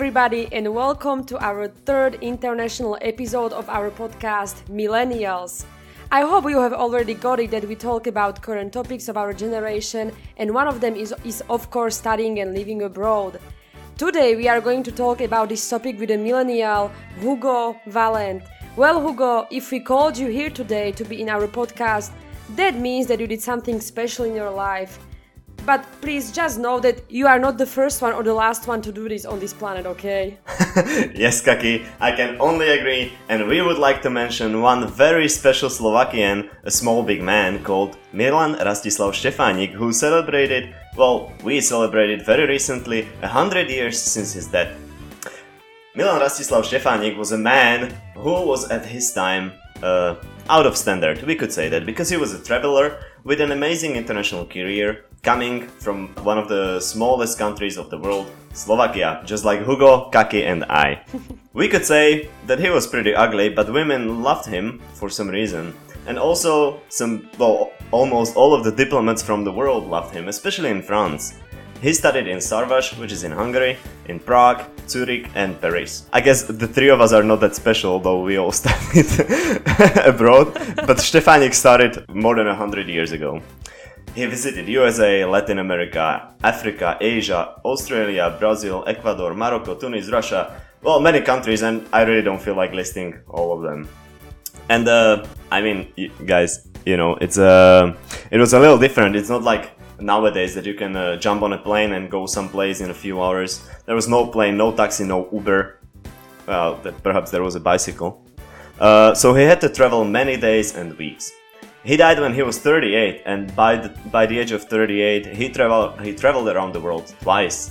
everybody, and welcome to our third international episode of our podcast, Millennials. I hope you have already got it that we talk about current topics of our generation, and one of them is, is of course, studying and living abroad. Today, we are going to talk about this topic with a millennial, Hugo Valent. Well, Hugo, if we called you here today to be in our podcast, that means that you did something special in your life. But please just know that you are not the first one or the last one to do this on this planet, okay? yes, Kaki, I can only agree, and we would like to mention one very special Slovakian, a small big man called Milan Rastislav Štefánik, who celebrated, well, we celebrated very recently, a hundred years since his death. Milan Rastislav Štefánik was a man who was at his time uh, out of standard, we could say that, because he was a traveler with an amazing international career coming from one of the smallest countries of the world, Slovakia, just like Hugo, Kaki, and I. we could say that he was pretty ugly, but women loved him for some reason. And also, some, well, almost all of the diplomats from the world loved him, especially in France. He studied in Szarvas, which is in Hungary, in Prague, Zurich, and Paris. I guess the three of us are not that special, though we all studied abroad, but Štefánik started more than a hundred years ago. He visited USA, Latin America, Africa, Asia, Australia, Brazil, Ecuador, Morocco, Tunis, Russia, well, many countries, and I really don't feel like listing all of them. And uh, I mean, guys, you know, it's uh, it was a little different. It's not like nowadays that you can uh, jump on a plane and go someplace in a few hours. There was no plane, no taxi, no Uber. Well, perhaps there was a bicycle. Uh, so he had to travel many days and weeks. He died when he was 38, and by the, by the age of 38, he traveled he traveled around the world twice.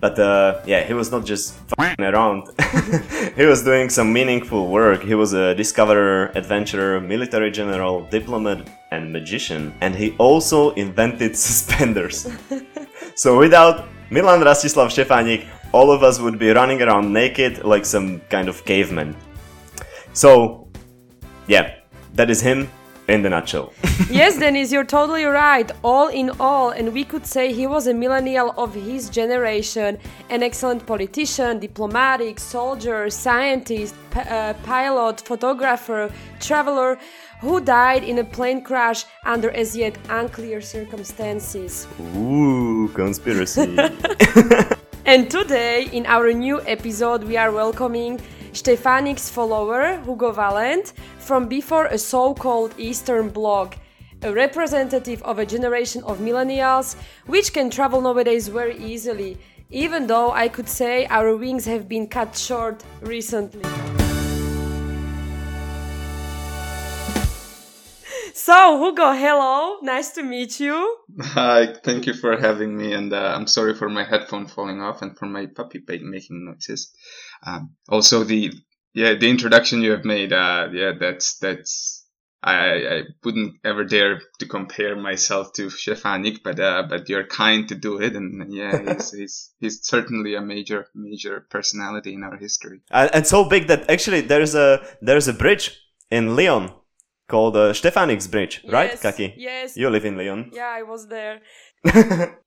But uh, yeah, he was not just around. he was doing some meaningful work. He was a discoverer, adventurer, military general, diplomat, and magician. And he also invented suspenders. so without Milan Rastislav Štefánik, all of us would be running around naked like some kind of caveman. So, yeah, that is him in the nutshell. yes, Dennis, you're totally right. All in all, and we could say he was a millennial of his generation, an excellent politician, diplomatic, soldier, scientist, p- uh, pilot, photographer, traveler, who died in a plane crash under as yet unclear circumstances. Ooh, conspiracy. and today, in our new episode, we are welcoming Štefánik's follower, Hugo Valent, from before a so called Eastern Bloc, a representative of a generation of millennials which can travel nowadays very easily, even though I could say our wings have been cut short recently. So, Hugo, hello. Nice to meet you. Hi, thank you for having me, and uh, I'm sorry for my headphone falling off and for my puppy making noises. Um, also, the yeah, the introduction you have made, uh, yeah, that's that's I, I wouldn't ever dare to compare myself to Štefánik, but uh, but you're kind to do it, and yeah, he's, he's he's certainly a major major personality in our history. And, and so big that actually there's a there's a bridge in Lyon called uh, Štefánik's Bridge, Yes, right, Kaki? Yes. You live in Lyon. Yeah, I was there.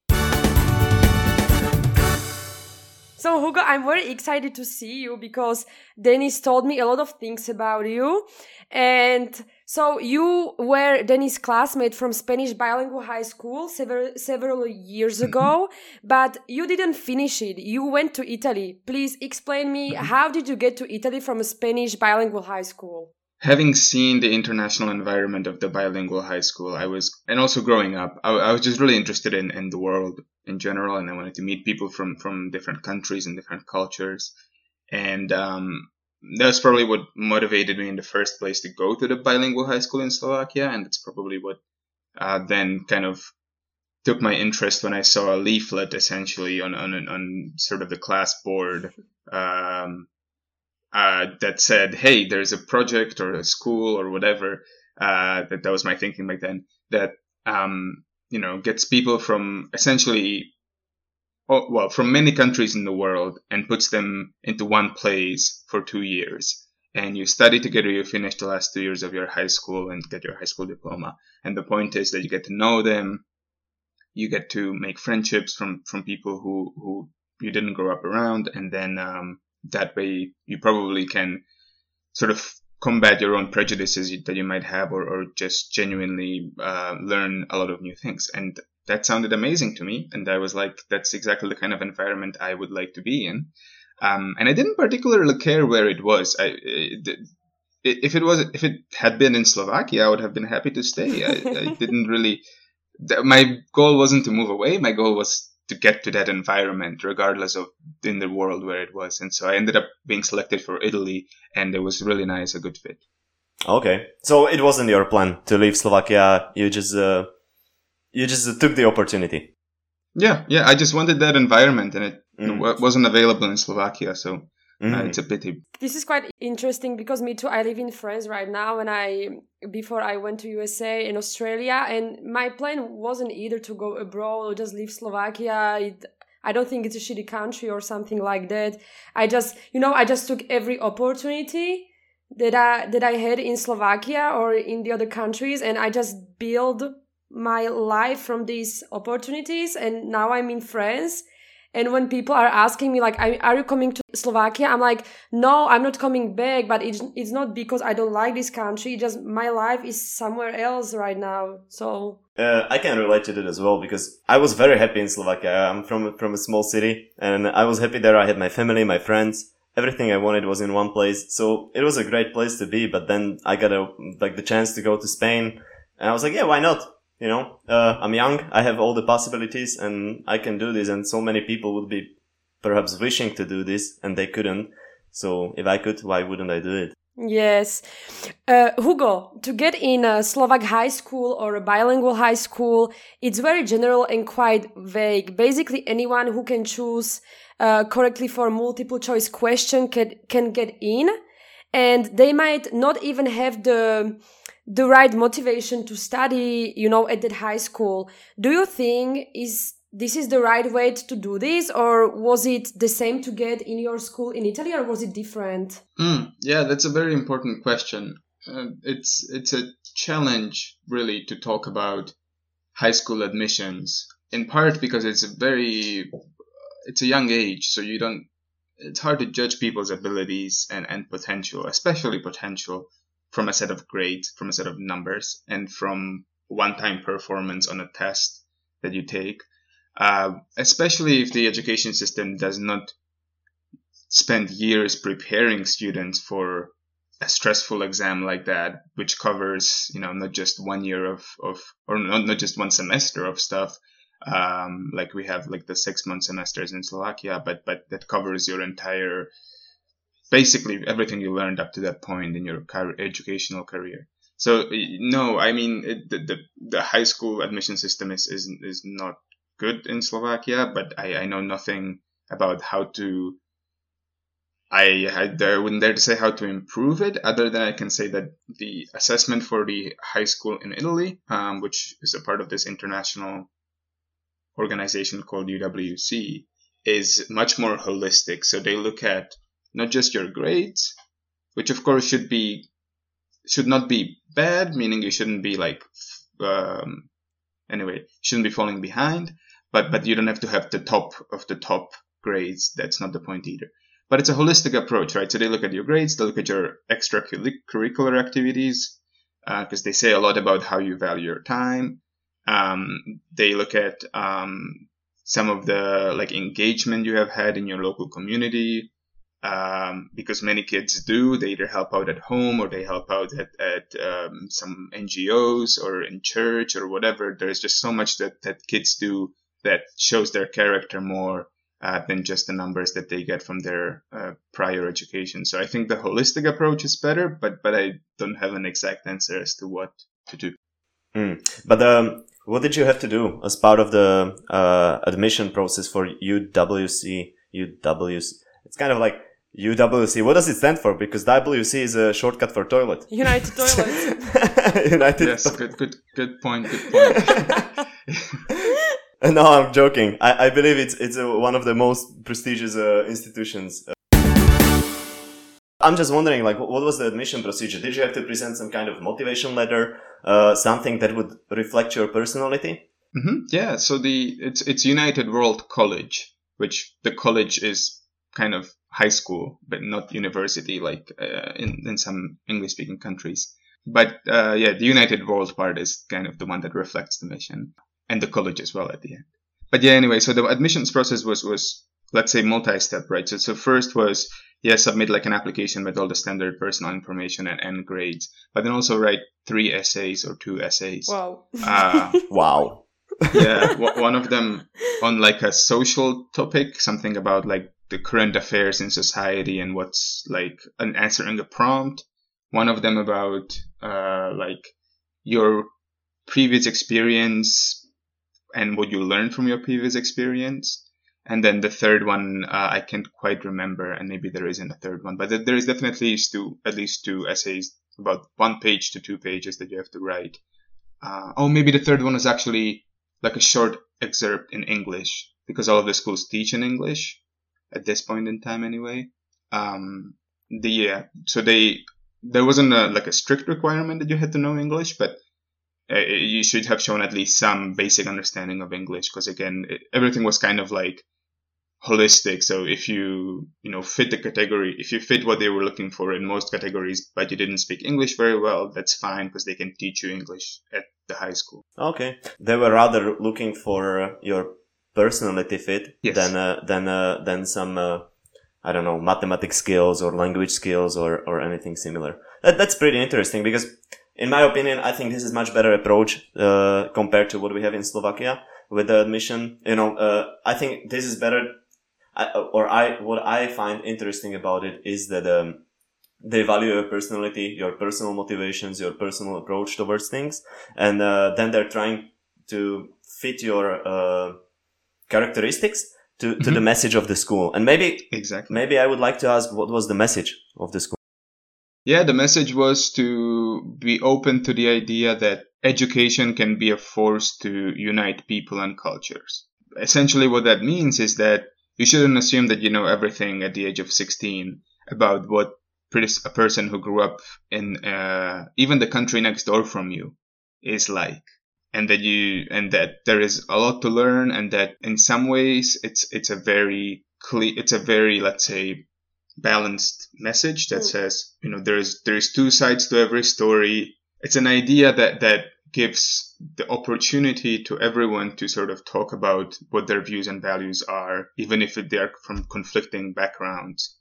So, Hugo, I'm very excited to see you because Dennis told me a lot of things about you. And so you were Dennis' classmate from Spanish bilingual high school several, several years mm-hmm. ago, but you didn't finish it. You went to Italy. Please explain me, mm-hmm. how did you get to Italy from a Spanish bilingual high school? Having seen the international environment of the bilingual high school, I was, and also growing up, I, I, was just really interested in, in the world in general, and I wanted to meet people from, from different countries and different cultures. And um, that's probably what motivated me in the first place to go to the bilingual high school in Slovakia, and that's probably what uh, then kind of took my interest when I saw a leaflet essentially on on, on sort of the class board um, uh, that said, "Hey, there's a project or a school or whatever." Uh, that that was my thinking back then. That um, you know gets people from essentially, well, from many countries in the world and puts them into one place for two years. And you study together. You finish the last two years of your high school and get your high school diploma. And the point is that you get to know them. You get to make friendships from from people who who you didn't grow up around, and then um, that way you probably can sort of combat your own prejudices that you might have, or, or just genuinely uh, learn a lot of new things. And that sounded amazing to me, and I was like, that's exactly the kind of environment I would like to be in. Um, and I didn't particularly care where it was. I, it, if it was if it had been in Slovakia, I would have been happy to stay. I, I didn't really. My goal wasn't to move away. My goal was to get to that environment, regardless of in the world where it was. And so I ended up being selected for Italy, and it was really nice, a good fit. Okay, so it wasn't your plan to leave Slovakia. You just uh, you just took the opportunity. Yeah, yeah. I just wanted that environment, and it mm. wasn't available in Slovakia, so Mm. Uh, it's a pity. This is quite interesting because me too. I live in France right now, and I before I went to USA and Australia, and my plan wasn't either to go abroad or just leave Slovakia. It, I don't think it's a shitty country or something like that. I just, you know, I just took every opportunity that I that I had in Slovakia or in the other countries, and I just build my life from these opportunities. And now I'm in France and when people are asking me like, "Are you coming to Slovakia?" I'm like, "No, I'm not coming back." But it's it's not because I don't like this country. Just my life is somewhere else right now. So uh, I can relate to that as well because I was very happy in Slovakia. I'm from from a small city, and I was happy there. I had my family, my friends. Everything I wanted was in one place, so it was a great place to be. But then I got a like the chance to go to Spain, and I was like, "Yeah, why not?" You know, uh, I'm young, I have all the possibilities and I can do this. And so many people would be perhaps wishing to do this and they couldn't. So if I could, why wouldn't I do it? Yes. Uh, Hugo, to get in a Slovak high school or a bilingual high school, it's very general and quite vague. Basically, anyone who can choose uh, correctly for a multiple choice question can, can get in. And they might not even have the the right motivation to study, you know, at that high school. Do you think is this is the right way to do this or was it the same to get in your school in Italy or was it different? Mm, yeah, that's a very important question. Uh, it's it's a challenge really to talk about high school admissions in part because it's a very it's a young age so you don't it's hard to judge people's abilities and, and potential especially potential from a set of grades, from a set of numbers, and from one time performance on a test that you take. Uh, especially if the education system does not spend years preparing students for a stressful exam like that, which covers, you know, not just one year of, of or not, not just one semester of stuff, um, like we have like the six month semesters in Slovakia, but, but that covers your entire basically everything you learned up to that point in your car- educational career. So no, I mean it, the, the, the high school admission system is is is not good in Slovakia, but I, I know nothing about how to. I, I wouldn't dare to say how to improve it, other than I can say that the assessment for the high school in Italy, um, which is a part of this international organization called UWC, is much more holistic. So they look at not just your grades, which of course should be should not be bad, meaning you shouldn't be like um, anyway, shouldn't be falling behind, but but you don't have to have the top of the top grades. That's not the point either. But it's a holistic approach, right? So they look at your grades, they look at your extracurricular activities, because uh, they say a lot about how you value your time. Um, they look at um, some of the like engagement you have had in your local community, um, because many kids do. They either help out at home or they help out at, at um, some NGOs or in church or whatever. There's just so much that, that kids do that shows their character more uh, than just the numbers that they get from their uh, prior education. So I think the holistic approach is better, but but I don't have an exact answer as to what to do. Mm. But um, what did you have to do as part of the uh, admission process for UWC? UWC. It's kind of like UWC. What does it stand for? Because WC is a shortcut for toilet. United Toilets. United. Yes, good, good, good point. Good point. no, I'm joking. I, I believe it's it's a, one of the most prestigious uh, institutions. I'm just wondering, like, what was the admission procedure? Did you have to present some kind of motivation letter, uh, something that would reflect your personality? Mm-hmm. Yeah. So the it's it's United World College, which the college is kind of high school, but not university like uh, in, in some English speaking countries. But uh, yeah, the United World part is kind of the one that reflects the mission and the college as well at the end. But yeah, anyway, so the admissions process was, was let's say multi-step, right? So, so first was, yeah, submit like an application with all the standard personal information and, and grades, but then also write three essays or two essays. Wow. Uh, Wow. yeah, w- one of them on like a social topic, something about like the current affairs in society and what's like an answering a prompt. One of them about uh, like your previous experience and what you learned from your previous experience. And then the third one, uh, I can't quite remember, and maybe there isn't a third one, but there is definitely two, at least two essays, about one page to two pages that you have to write. Uh, oh, maybe the third one is actually like a short excerpt in English because all of the schools teach in English at this point in time anyway. Um, the yeah, so they there wasn't a, like a strict requirement that you had to know English, but uh, you should have shown at least some basic understanding of English because again, it, everything was kind of like holistic. So if you you know fit the category, if you fit what they were looking for in most categories, but you didn't speak English very well, that's fine because they can teach you English at the high school. Okay. They were rather looking for your personality fit Yes. than uh, than uh, than some uh, I don't know mathematics skills or language skills or or anything similar. That, that's pretty interesting because, in my opinion, I think this is much better approach uh, compared to what we have in Slovakia with the admission. You know, uh, I think this is better. I, or I what I find interesting about it is that um, they value your personality, your personal motivations, your personal approach towards things, and uh, then they're trying to fit your uh, characteristics to, to the Mhm. message of the school. And maybe Exactly. maybe I would like to ask what was the message of the school. Yeah, the message was to be open to the idea that education can be a force to unite people and cultures. Essentially, what that means is that you shouldn't assume that you know everything at the age of 16 about what a person who grew up in uh, even the country next door from you is like. And that you, and that there is a lot to learn, and that in some ways it's it's a very clear, it's a very let's say balanced message that Mm. says you know there's there's two sides to every story. It's an idea that that gives the opportunity to everyone to sort of talk about what their views and values are even if they are from conflicting backgrounds.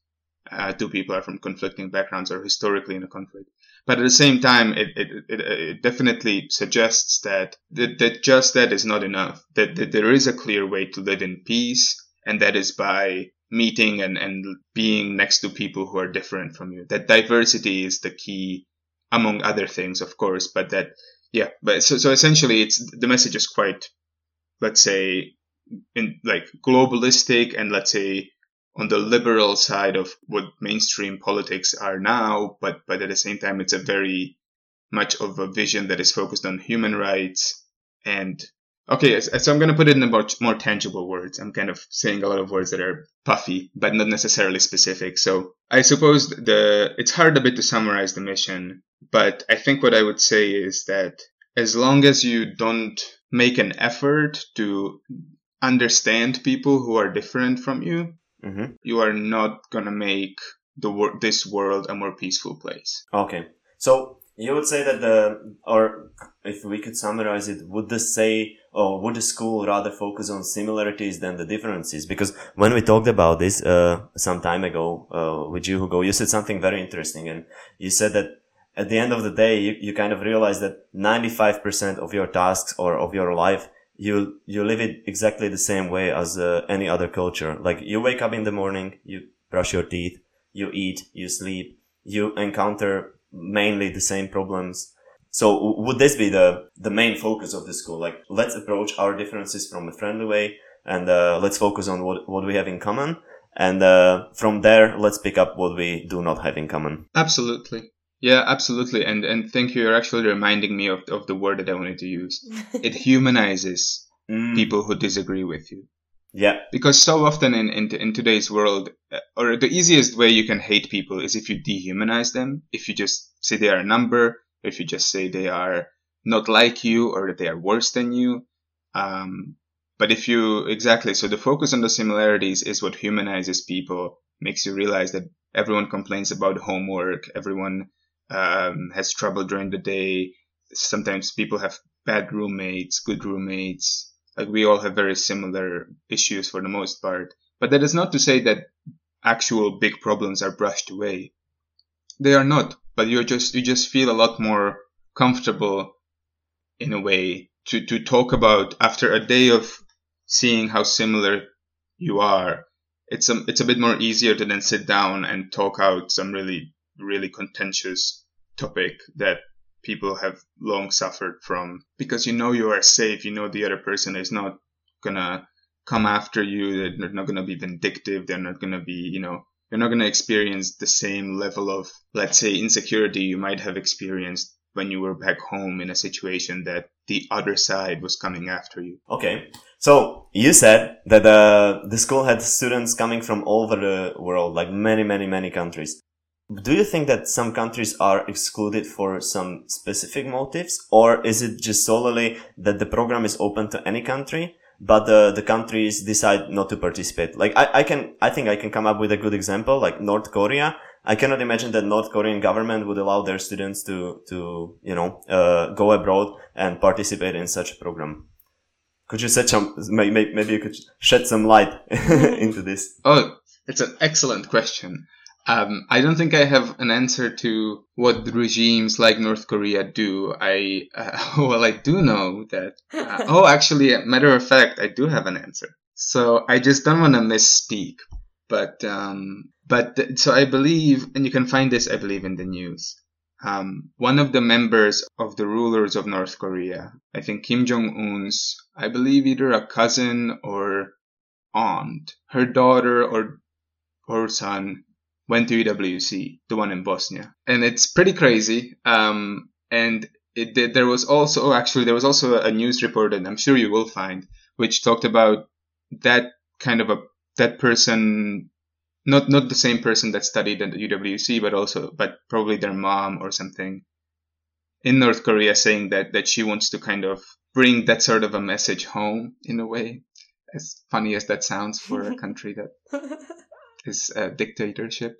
Uh, two people are from conflicting backgrounds or historically in a conflict but at the same time it, it, it, it definitely suggests that, that that just that is not enough that, that there is a clear way to live in peace and that is by meeting and, and being next to people who are different from you. That diversity is the key, among other things, of course, but that, yeah, but so, so essentially it's, the message is quite, let's say, in like globalistic and let's say on the liberal side of what mainstream politics are now, but, but at the same time, it's a very much of a vision that is focused on human rights and Okay, so I'm going to put it in about more tangible words. I'm kind of saying a lot of words that are puffy, but not necessarily specific. So I suppose the it's hard a bit to summarize the mission, but I think what I would say is that as long as you don't make an effort to understand people who are different from you, hmm you are not to make the wor- this world a more peaceful place. Okay. So you would say that the, or if we could summarize it, would this say, or would the school rather focus on similarities than the differences? Because when we talked about this, uh, some time ago, uh, with you, Hugo, you said something very interesting and you said that at the end of the day, you, you kind of realize that 95% of your tasks or of your life, you, you live it exactly the same way as uh, any other culture. Like you wake up in the morning, you brush your teeth, you eat, you sleep, you encounter mainly the same problems. So would this be the, the main focus of the school? Like, let's approach our differences from a friendly way and, uh, let's focus on what, what we have in common. And, uh, from there, let's pick up what we do not have in common. Absolutely. Yeah, absolutely. And and thank you. You're actually reminding me of, of the word that I wanted to use. It humanizes Mm, people who disagree with you. Yeah. Because so often in, in, in today's world, uh, or the easiest way you can hate people is if you dehumanize them. If you just say they are a number, if you just say they are not like you or that they are worse than you. Um, But if you exactly so the focus on the similarities is what humanizes people, makes you realize that everyone complains about homework, everyone um, has trouble during the day. Sometimes people have bad roommates, good roommates. Like we all have very similar issues for the most part. But that is not to say that actual big problems are brushed away. They are not, but you're just you just feel a lot more comfortable in a way to, to talk about after a day of seeing how similar you are. It's a, it's a bit more easier to then sit down and talk out some really, really contentious topic that people have long suffered from because you know you are safe. You know the other person is not gonna come after you. They're not gonna be vindictive. They're not gonna be, you know, you're not gonna experience the same level of, let's say, insecurity you might have experienced when you were back home in a situation that the other side was coming after you. Okay. So you said that uh, the school had students coming from all over the world, like many, many, many countries. Do you think that some countries are excluded for some specific motives, or is it just solely that the program is open to any country, but the, the countries decide not to participate? Like I, I can, I think I can come up with a good example, like North Korea I cannot imagine that North Korean government would allow their students to, to, you know, uh, go abroad and participate in such a program. Could you set some, maybe, maybe you could shed some light into this? Oh, it's an excellent question. Um, I don't think I have an answer to what regimes like North Korea do. I, uh, well, I do know that. Uh, oh, actually, matter of fact, I do have an answer. So I just don't want to misspeak. But um, but so I believe, and you can find this, I believe, in the news. Um, one of the members of the rulers of North Korea, I think Kim Jong Un's, I believe either a cousin or aunt, her daughter or or son went to UWC, the one in Bosnia, and it's pretty crazy. Um, and it there was also oh, actually there was also a news report, and I'm sure you will find, which talked about that kind of a that person not not the same person that studied at the UWC, but also but probably their mom or something in North Korea saying that that she wants to kind of bring that sort of a message home in a way. As funny as that sounds for a country that is a dictatorship.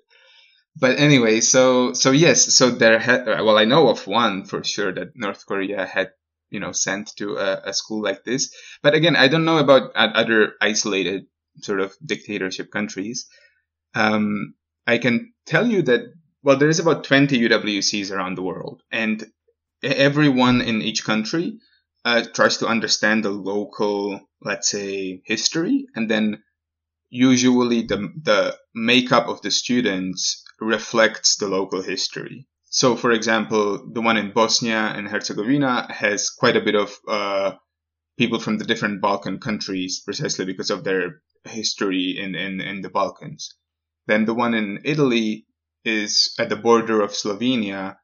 But anyway, so so yes, so there had well I know of one for sure that North Korea had you know sent to a, a school like this. But again, I don't know about other isolated sort of dictatorship countries. Um, I can tell you that, well, there is about 20 UWCs around the world, and everyone in each country uh, tries to understand the local, let's say, history, and then usually the, the makeup of the students reflects the local history. So, for example, the one in Bosnia and Herzegovina has quite a bit of uh, people from the different Balkan countries, precisely because of their history in, in, in the Balkans. Then the one in Italy is at the border of Slovenia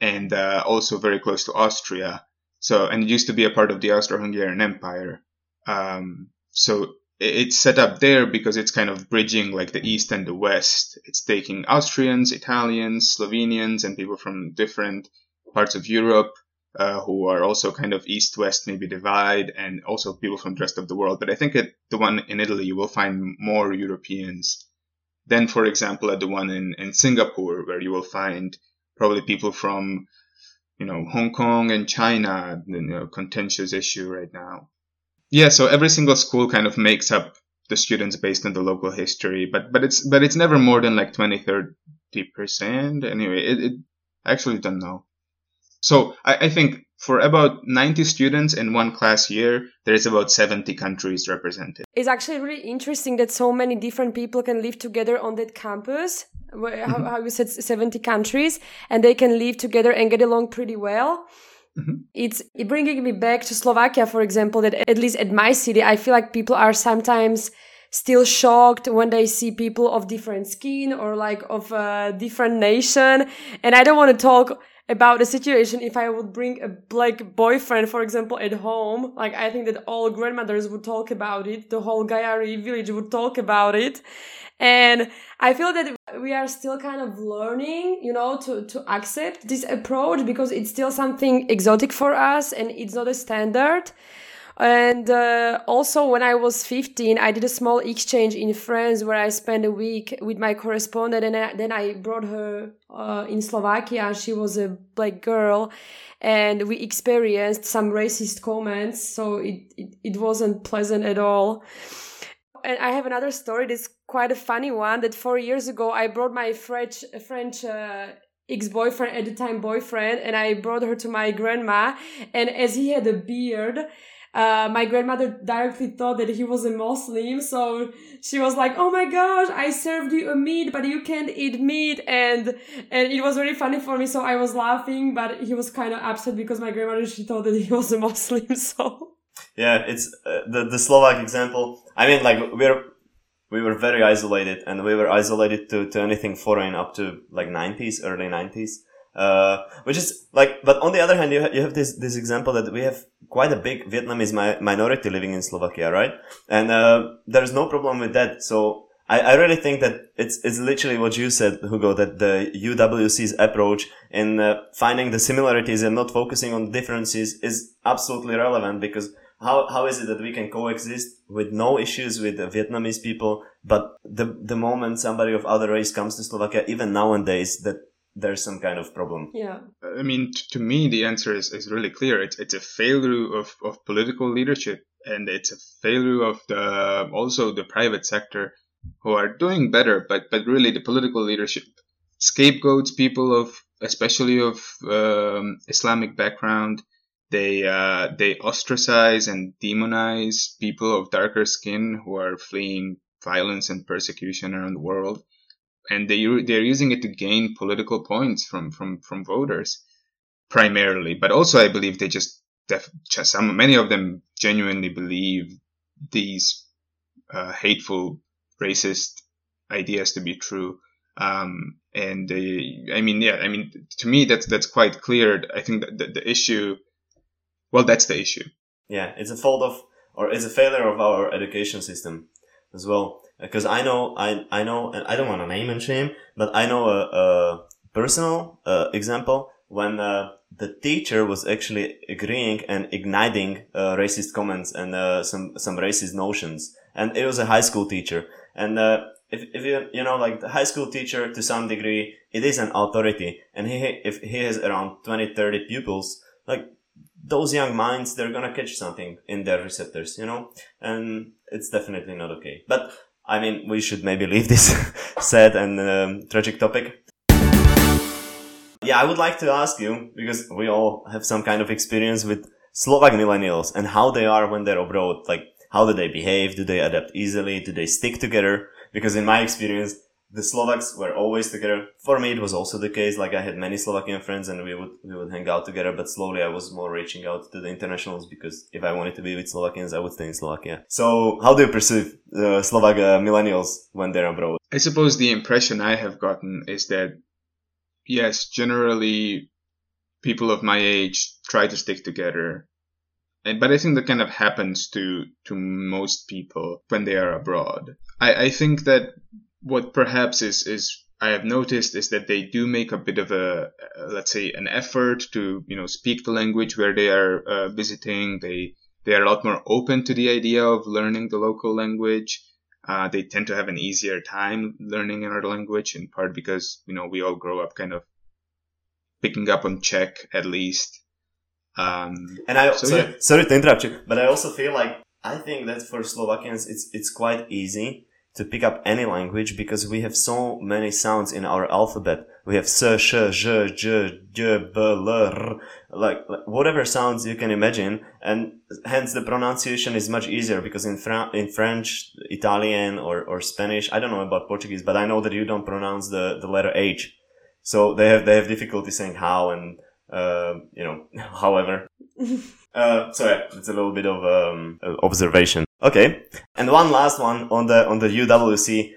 and uh, also very close to Austria. So, and it used to be a part of the Austro-Hungarian Empire. Um, so it's set up there because it's kind of bridging like the East and the West. It's taking Austrians, Italians, Slovenians, and people from different parts of Europe uh, who are also kind of East-West maybe divide, and also people from the rest of the world. But I think at the one in Italy, you will find more Europeans than for example, at the one in, in Singapore, where you will find probably people from, you know, Hong Kong and China, the you know, contentious issue right now. Yeah, so every single school kind of makes up the students based on the local history, but but it's but it's never more than like 20, 30 percent. Anyway, it, it I actually don't know. So I, I think for about 90 students in one class year, there is about 70 countries represented. It's actually really interesting that so many different people can live together on that campus. Mm-hmm. How, how, you said 70 countries, and they can live together and get along pretty well. Mm-hmm. It's bringing me back to Slovakia, for example, that at least at my city, I feel like people are sometimes still shocked when they see people of different skin or like of a different nation. And I don't want to talk about the situation if I would bring a black boyfriend, for example, at home. Like, I think that all grandmothers would talk about it. The whole Gayari village would talk about it. And I feel that we are still kind of learning, you know, to, to accept this approach because it's still something exotic for us and it's not a standard. And uh, also, when I was 15, I did a small exchange in France where I spent a week with my correspondent, and I, then I brought her uh, in Slovakia. She was a black girl, and we experienced some racist comments, so it, it, it wasn't pleasant at all. And I have another story that's quite a funny one that four years ago I brought my French French uh, ex-boyfriend at the time boyfriend and I brought her to my grandma and as he had a beard uh, my grandmother directly thought that he was a Muslim, so she was like, "Oh my gosh, I served you a meat, but you can't eat meat," and and it was very funny for me. So I was laughing, but he was kind of upset because my grandmother she thought that he was a Muslim. So yeah, it's uh, the the Slovak example. I mean, like we're we were very isolated, and we were isolated to to anything foreign up to like nineties, early nineties. Uh, which is like, but on the other hand, you, ha- you have this, this example that we have quite a big Vietnamese mi- minority living in Slovakia, right? And, uh, there's no problem with that. So I, I really think that it's, it's literally what you said, Hugo, that the UWC's approach in uh, finding the similarities and not focusing on differences is absolutely relevant because how, how is it that we can coexist with no issues with the Vietnamese people, but the, the moment somebody of other race comes to Slovakia, even nowadays, that there's some kind of problem. Yeah. I mean, t- to me, the answer is, is really clear. It's, it's a failure of, of political leadership and it's a failure of the, also the private sector who are doing better, but, but really the political leadership scapegoats people of, especially of, um, Islamic background. They, uh, they ostracize and demonize people of darker skin who are fleeing violence and persecution around the world and they they're using it to gain political points from from from voters primarily. But also i believe they just def- some many of them genuinely believe these uh, hateful racist ideas to be true. Um, and uh, i mean yeah i mean to me that's that's quite clear. I think that the, the issue well that's the issue. Yeah it's a fault of or it's a failure of our education system as well. Because I know I I know and I don't want to name and shame, but I know a, a personal uh, example when uh, the teacher was actually agreeing and igniting uh, racist comments and uh, some some racist notions, and it was a high school teacher. And uh, if if you you know like the high school teacher to some degree, it is an authority, and he if he has around 20, 30 pupils, like those young minds, they're gonna catch something in their receptors, you know, and it's definitely not okay. But I mean, we should maybe leave this sad and um, tragic topic. Yeah, I would like to ask you, because we all have some kind of experience with Slovak millennials and how they are when they're abroad. Like, how do they behave? Do they adapt easily? Do they stick together? Because in my experience, the Slovaks were always together. For me, it was also the case. Like I had many Slovakian friends and we would, we would hang out together, but slowly I was more reaching out to the internationals because if I wanted to be with Slovakians, I would stay in Slovakia. So how do you perceive uh, Slovak uh, millennials when they're abroad? I suppose the impression I have gotten is that, yes, generally people of my age try to stick together. But I think that kind of happens to, to most people when they are abroad. I, I think that what perhaps is is I have noticed is that they do make a bit of a uh, let's say an effort to you know speak the language where they are uh, visiting. They they are a lot more open to the idea of learning the local language. Uh, they tend to have an easier time learning another language, in part because you know we all grow up kind of picking up on Czech at least. Um, and I so, sorry, yeah. sorry to interrupt you, but I also feel like I think that for Slovakians it's it's quite easy to pick up any language because we have so many sounds in our alphabet. We have s, sh, j, j, j, b, l, r, like, like whatever sounds you can imagine, and hence the pronunciation is much easier because in Fra- in French, Italian, or or Spanish, I don't know about Portuguese, but I know that you don't pronounce the the letter H, so they have they have difficulty saying how and uh, you know however. Uh, so yeah, it's a little bit of um, observation. Okay, and one last one on the on the UWC.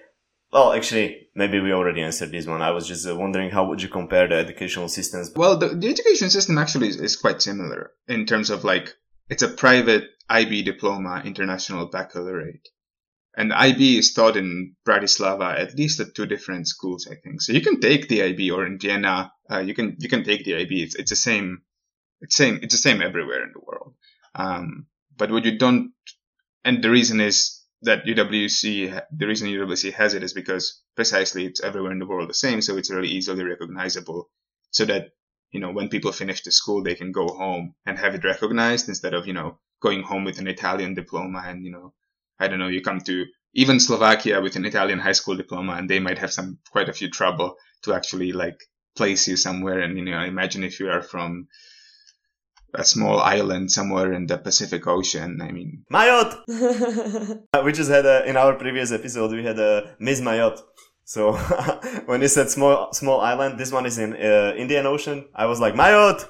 Well, actually, maybe we already answered this one. I was just uh, wondering how would you compare the educational systems? Well, the, the education system actually is, is quite similar in terms of like it's a private IB diploma, international baccalaureate. And IB is taught in Bratislava at least at two different schools, I think. So you can take the IB or in Vienna, uh, you can, you can take the IB. It's, it's the same, it's same, it's the same everywhere in the world. Um, but what you don't, and the reason is that UWC, the reason UWC has it is because precisely it's everywhere in the world the same, so it's really easily recognizable, so that you know when people finish the school they can go home and have it recognized instead of you know going home with an Italian diploma and you know I don't know you come to even Slovakia with an Italian high school diploma and they might have some quite a few trouble to actually like place you somewhere and you know imagine if you are from a small island somewhere in the Pacific Ocean. I mean, Mayotte. we just had a, in our previous episode we had a Miss Mayotte. So when you said small small island, this one is in uh, Indian Ocean. I was like Mayotte.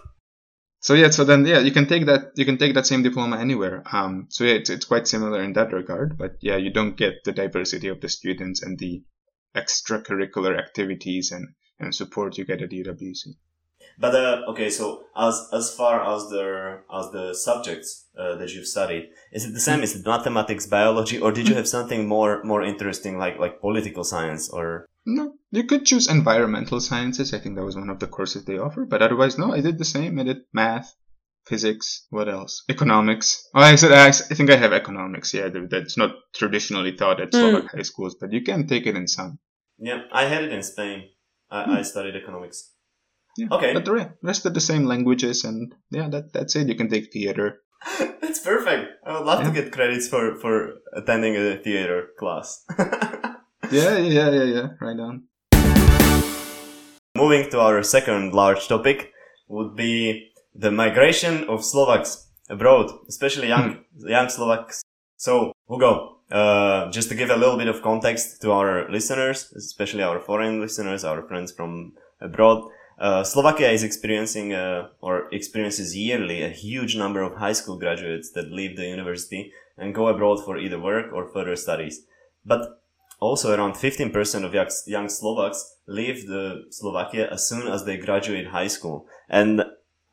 So yeah, so then yeah, you can take that you can take that same diploma anywhere. Um, so yeah, it's it's quite similar in that regard, but yeah, you don't get the diversity of the students and the extracurricular activities and, and support you get at UWC. But uh, okay, so as as far as the as the subjects uh, that you've studied, is it the same? Is it mathematics, biology, or did you have something more more interesting like like political science or? No, you could choose environmental sciences. I think that was one of the courses they offer. But otherwise, no, I did the same. I did math, physics. What else? Economics. Oh, I said I, I think I have economics. Yeah, that's not traditionally taught at Slovak mm. high schools, but you can take it in some. Yeah, I had it in Spain. I, mm. I studied economics. Yeah. Okay. But the rest are the same languages, and yeah, that that's it. You can take theater. that's perfect. I would love yeah. to get credits for for attending a theater class. yeah, yeah, yeah, yeah. Right on. Moving to our second large topic would be the migration of Slovaks abroad, especially young hmm. young Slovaks. So, Hugo, uh, just to give a little bit of context to our listeners, especially our foreign listeners, our friends from abroad. Uh, Slovakia is experiencing uh, or experiences yearly a huge number of high school graduates that leave the university and go abroad for either work or further studies. But also around 15% of young Slovaks leave the Slovakia as soon as they graduate high school. And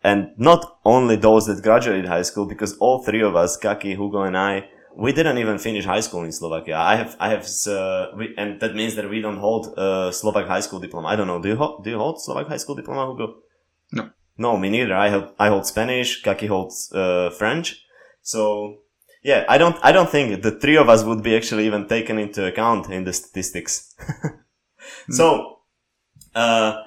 and not only those that graduated high school, because all three of us, Kaki, Hugo, and I, we didn't even finish high school in Slovakia. I have, I have, uh, we, and that means that we don't hold a Slovak high school diploma. I don't know. Do you hold, do you hold Slovak high school diploma, Hugo? No. No, me neither. I hold, I hold Spanish. Kaki holds, uh, French. So, yeah, I don't, I don't think the three of us would be actually even taken into account in the statistics. So, uh,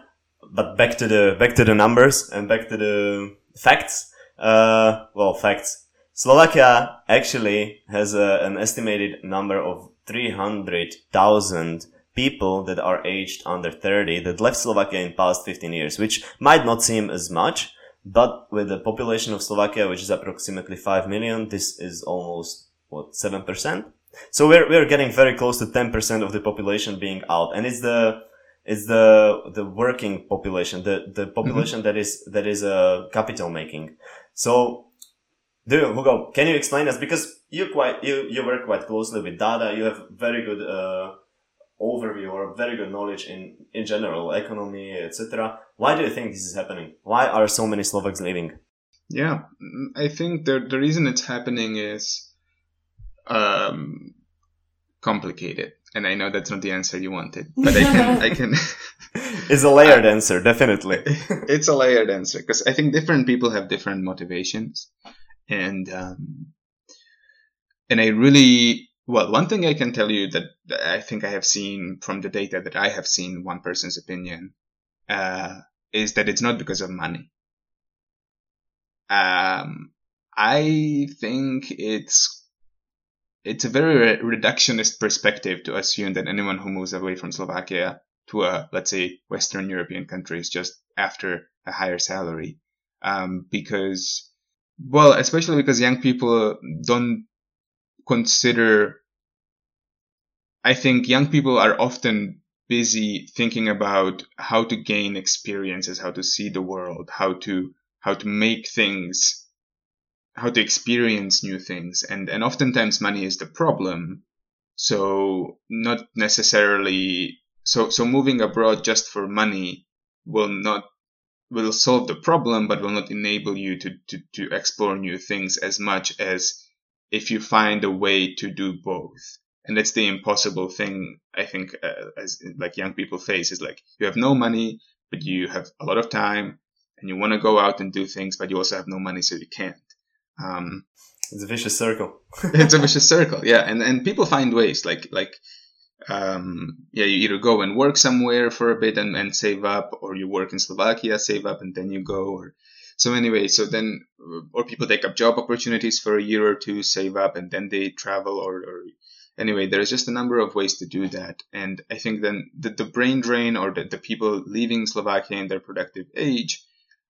but back to the, back to the numbers and back to the facts. Uh, well, facts. Slovakia actually has a, an estimated number of 300,000 people that are aged under 30 that left Slovakia in past 15 years, which might not seem as much, but with the population of Slovakia, which is approximately 5 million, this is almost, what, 7%? So we're, we're getting very close to 10% of the population being out. And it's the, it's the, the working population, the, the population mm-hmm. that is, that is, uh, capital making. So Hugo, can you explain us because you quite you you work quite closely with data. You have very good uh, overview or very good knowledge in in general economy, etc. Why do you think this is happening? Why are so many Slovaks leaving? Yeah, I think the the reason it's happening is um, complicated, and I know that's not the answer you wanted, but I can I can. it's a layered answer, definitely. it's a layered answer because I think different people have different motivations and um, and I really well one thing I can tell you that, I think I have seen from the data that I have seen one person's opinion uh, is that it's not because of money. Um, I think it's it's a very reductionist perspective to assume that anyone who moves away from Slovakia to a let's say Western European country is just after a higher salary, um, because well, especially because young people don't consider. I think young people are often busy thinking about how to gain experiences, how to see the world, how to how to make things, how to experience new things, and and oftentimes money is the problem. So not necessarily so so moving abroad just for money will not will solve the problem, but will not enable you to, to, to explore new things as much as if you find a way to do both. And that's the impossible thing I think uh, as like young people face is like you have no money, but you have a lot of time and you want to go out and do things, but you also have no money, so you can't. Um, it's a vicious circle. it's a vicious circle, yeah. And and people find ways, like like um, yeah, you either go and work somewhere for a bit and, and save up, or you work in Slovakia, save up, and then you go. Or so anyway, so then, or people take up job opportunities for a year or two, save up, and then they travel. Or, or anyway, there's just a number of ways to do that. And I think then the, the brain drain or the, the people leaving Slovakia in their productive age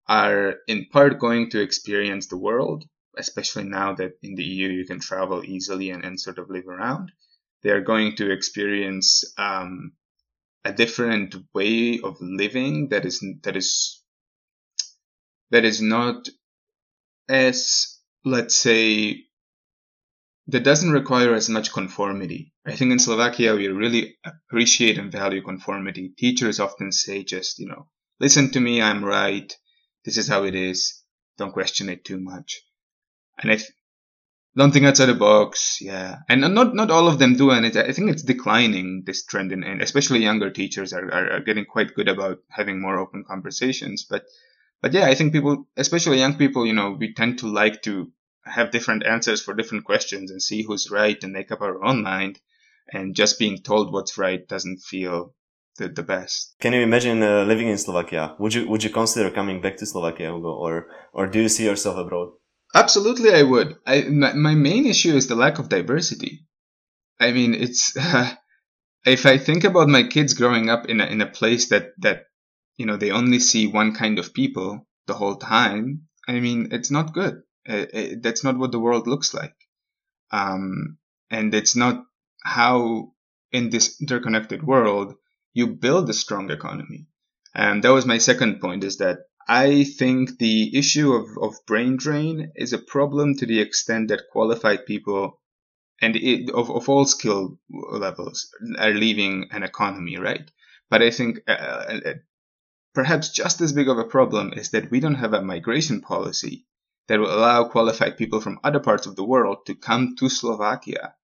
are in part going to experience the world, especially now that in the EU you can travel easily and, and sort of live around they are going to experience um, a different way of living that is that is that is not as let's say that doesn't require as much conformity. I think in Slovakia we really appreciate and value conformity. Teachers often say just, you know, listen to me, I'm right. This is how it is. Don't question it too much. And I, don't think outside the box. Yeah, and not not all of them do, and it, I think it's declining this trend, and, especially younger teachers are, are, are getting quite good about having more open conversations. But but yeah, I think people, especially young people, you know, we tend to like to have different answers for different questions and see who's right and make up our own mind. And just being told what's right doesn't feel the, the best. Can you imagine uh, living in Slovakia? Would you would you consider coming back to Slovakia, Hugo, or or do you see yourself abroad? Absolutely, I would. I, my, my main issue is the lack of diversity. I mean, it's uh, if I think about my kids growing up in a in a place that that you know they only see one kind of people the whole time. I mean, it's not good. It, that's not what the world looks like, um, and it's not how in this interconnected world you build a strong economy. And that was my second point: is that I think the issue of, of brain drain is a problem to the extent that qualified people and it, of, of all skill levels are leaving an economy, right? But I think uh, uh, perhaps just as big of a problem is that we don't have a migration policy that will allow qualified people from other parts of the world to come to Slovakia.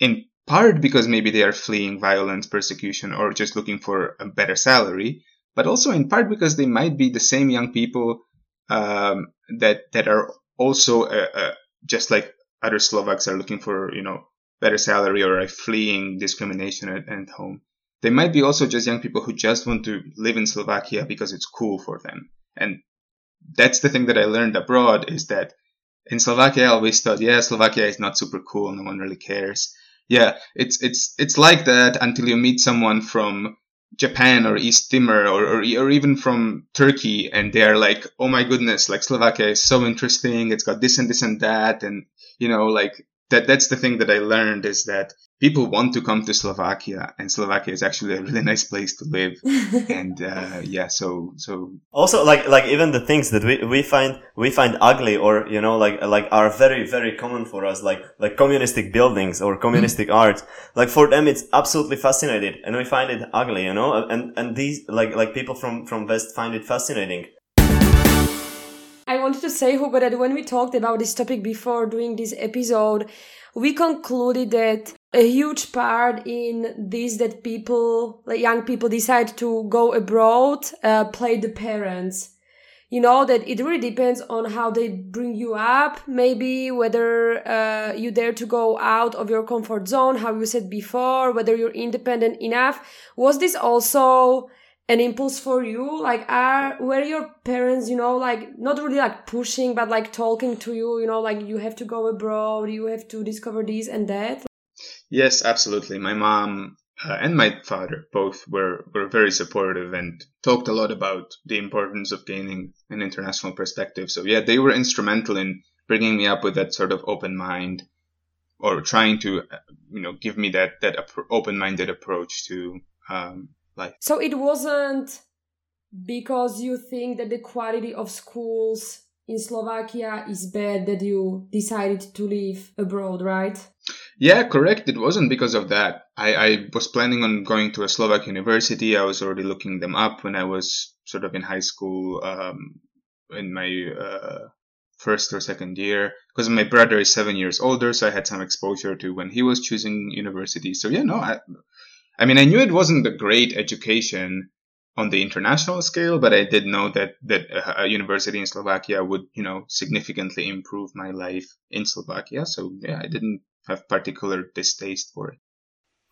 In part because maybe they are fleeing violence, persecution, or just looking for a better salary, but also in part because they might be the same young people um, that that are also uh, uh, just like other Slovaks are looking for you know better salary or fleeing discrimination at, at home. They might be also just young people who just want to live in Slovakia because it's cool for them. And that's the thing that I learned abroad is that in Slovakia I always thought, yeah, Slovakia is not super cool, no one really cares. Yeah, it's it's it's like that until you meet someone from Japan or East Timor or, or, or even from Turkey, and they are like, oh my goodness, like Slovakia is so interesting. It's got this and this and that, and you know, like that. That's the thing that I learned is that people want to come to Slovakia, and Slovakia is actually a really nice place to live. and uh, yeah, so so also like like even the things that we, we find we find ugly or you know like like are very very common for us like like communistic buildings or communistic mm. art like for them it's absolutely fascinating and we find it ugly you know and and these like like people from from west find it fascinating I wanted to say, Hugo, that when we talked about this topic before doing this episode, we concluded that a huge part in this that people, like young people, decide to go abroad, uh, play the parents. You know that it really depends on how they bring you up. Maybe whether uh, you dare to go out of your comfort zone, how you said before, whether you're independent enough. Was this also an impulse for you like are were your parents you know like not really like pushing but like talking to you you know like you have to go abroad you have to discover this and that yes absolutely. My mom uh, and my father both were were very supportive and talked a lot about the importance of gaining an international perspective. So yeah they were instrumental in bringing me up with that sort of open mind or trying to uh, you know give me that that open-minded approach to um, like so it wasn't because you think that the quality of schools in Slovakia is bad that you decided to live abroad, right? Yeah, correct. It wasn't because of that. I, I was planning on going to a Slovak university. I was already looking them up when I was sort of in high school, um, in my uh, first or second year. Because my brother is seven years older, so I had some exposure to when he was choosing university. So yeah, no, I, I mean, I knew it wasn't a great education, on the international scale, but I did know that that a university in Slovakia would, you know, significantly improve my life in Slovakia. So yeah, I didn't have particular distaste for it.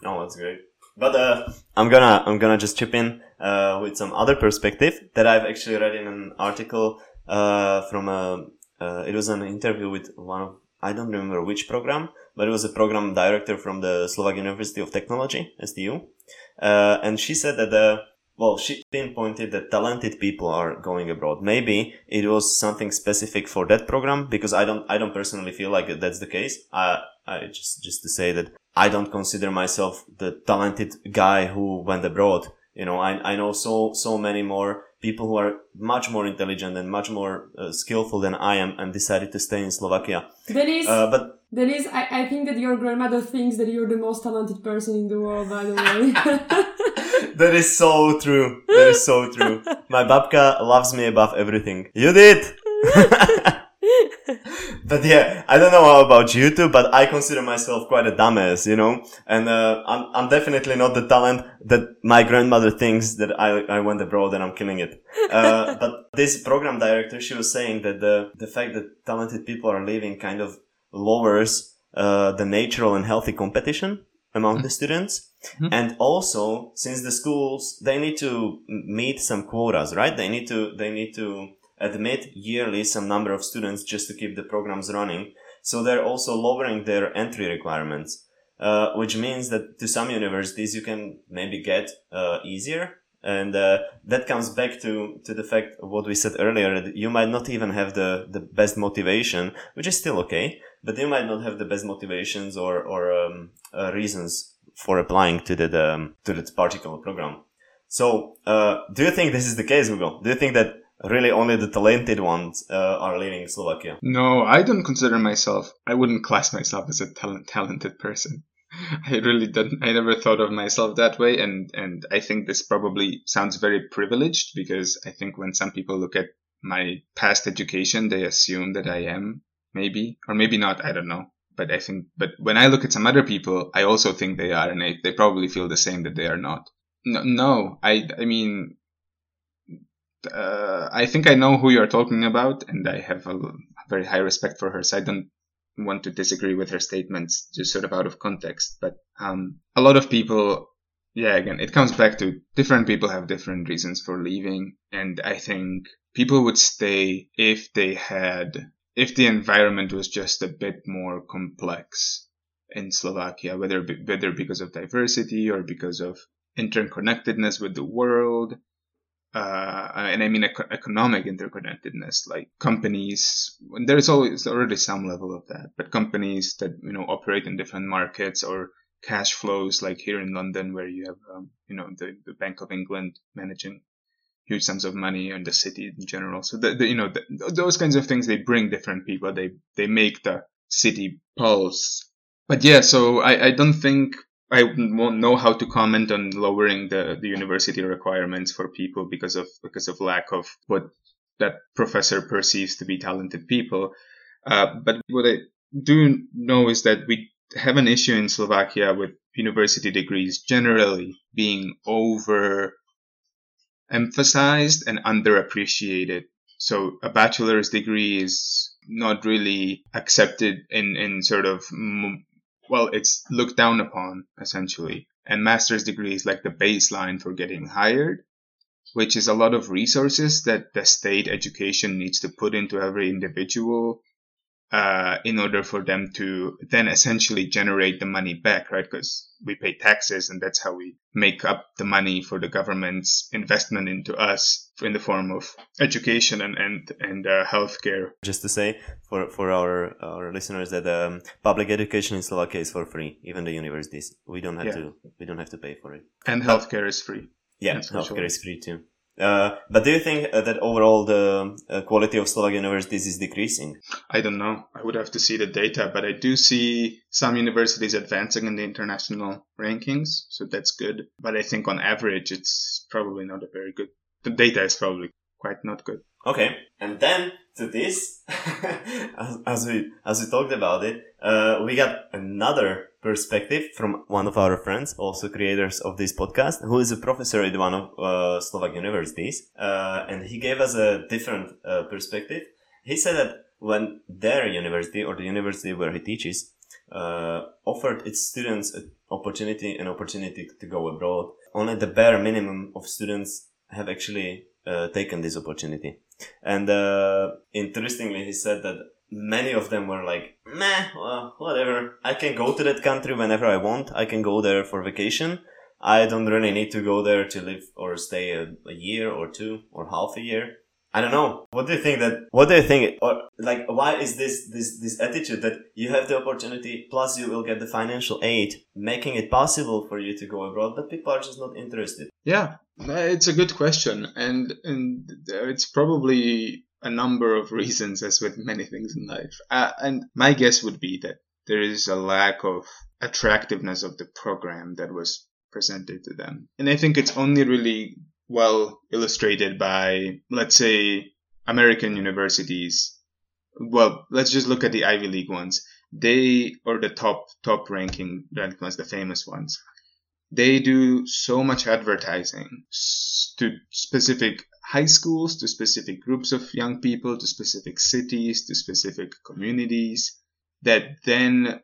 Oh, that's great. But uh, I'm gonna I'm gonna just chip in uh, with some other perspective that I've actually read in an article uh, from a uh, it was an interview with one of I don't remember which program, but it was a program director from the Slovak University of Technology STU, uh, and she said that the well, she pinpointed that talented people are going abroad. Maybe it was something specific for that program because I don't, I don't personally feel like that's the case. I, I just, just to say that I don't consider myself the talented guy who went abroad. You know, I, I know so, so many more people who are much more intelligent and much more uh, skillful than I am and decided to stay in Slovakia. Dennis, Uh, but Dennis, I, I think that your grandmother thinks that you're the most talented person in the world, by the way. that is so true. That is so true. My babka loves me above everything. You did! but yeah, I don't know about you two, but I consider myself quite a dumbass, you know? And, uh, I'm, I'm definitely not the talent that my grandmother thinks that I, I went abroad and I'm killing it. Uh, but this program director, she was saying that the, the fact that talented people are leaving kind of lowers, uh, the natural and healthy competition among the students. And also, since the schools, they need to meet some quotas, right? They need to, they need to admit yearly some number of students just to keep the programs running. So they're also lowering their entry requirements, uh, which means that to some universities you can maybe get, uh, easier. And, uh, that comes back to, to the fact of what we said earlier, that you might not even have the, the best motivation, which is still okay, but you might not have the best motivations or, or, um, uh, reasons for applying to that, um, to that particular program. So, uh, do you think this is the case, Hugo? Do you think that really only the talented ones uh, are leaving Slovakia? No, I don't consider myself. I wouldn't class myself as a talent, talented person. I really didn't. I never thought of myself that way, and and I think this probably sounds very privileged because I think when some people look at my past education, they assume that I am maybe or maybe not. I don't know. But I think, but when I look at some other people, I also think they are, and they, they probably feel the same that they are not. No, no I, I mean, uh, I think I know who you're talking about, and I have a very high respect for her. So I don't want to disagree with her statements, just sort of out of context. But um, a lot of people, yeah, again, it comes back to different people have different reasons for leaving, and I think people would stay if they had, if the environment was just a bit more complex in Slovakia, whether whether because of diversity or because of interconnectedness with the world uh, and I mean ec- economic interconnectedness, like companies. There's always already some level of that, but companies that you know operate in different markets or cash flows, like here in London, where you have um, you know the, the Bank of England managing huge sums of money and the city in general. So the, the you know the, those kinds of things they bring different people. They they make the city pulse. But yeah, so I, I don't think I won't know how to comment on lowering the, the university requirements for people because of because of lack of what that professor perceives to be talented people. Uh, but what I do know is that we have an issue in Slovakia with university degrees generally being over emphasized and underappreciated. So a bachelor's degree is not really accepted in, in sort of mm, well, it's looked down upon essentially. And master's degree is like the baseline for getting hired, which is a lot of resources that the state education needs to put into every individual uh, in order for them to then essentially generate the money back, right? Because we pay taxes and that's how we make up the money for the government's investment into us in the form of education and, and, and uh, healthcare. Just to say for, for our, our listeners that um, public education in Slovakia is for free, even the universities. We don't have Yeah. to, we don't have to pay for it. And healthcare is free. Yeah, healthcare is free too. Uh, but do you think uh, that overall the uh, quality of Slovak universities is decreasing? I don't know. I would have to see the data, but I do see some universities advancing in the international rankings, so that's good. But I think on average, it's probably not a very good. The data is probably quite not good. Okay, and then to this, as, as we as we talked about it, uh, we got another perspective from one of our friends, also creators of this podcast, who is a professor at one of uh, Slovak universities, uh, and he gave us a different uh, perspective. He said that when their university or the university where he teaches uh, offered its students an opportunity, an opportunity to go abroad, only the bare minimum of students have actually uh, taken this opportunity. And uh, interestingly, he said that many of them were like, meh, well, whatever. I can go to that country whenever I want. I can go there for vacation. I don't really need to go there to live or stay a, a year or two or half a year. I don't know. What do you think that, what do you think, or like, why is this, this, this attitude that you have the opportunity, plus you will get the financial aid, making it possible for you to go abroad, but people are just not interested? Yeah, it's a good question. And, and it's probably a number of reasons, as with many things in life. Uh, and my guess would be that there is a lack of attractiveness of the program that was presented to them. And I think it's only really well illustrated by, let's say, American universities. Well, let's just look at the Ivy League ones. They, are the top, top ranking ranked ones, the famous ones. They do so much advertising to specific high schools, to specific groups of young people, to specific cities, to specific communities that then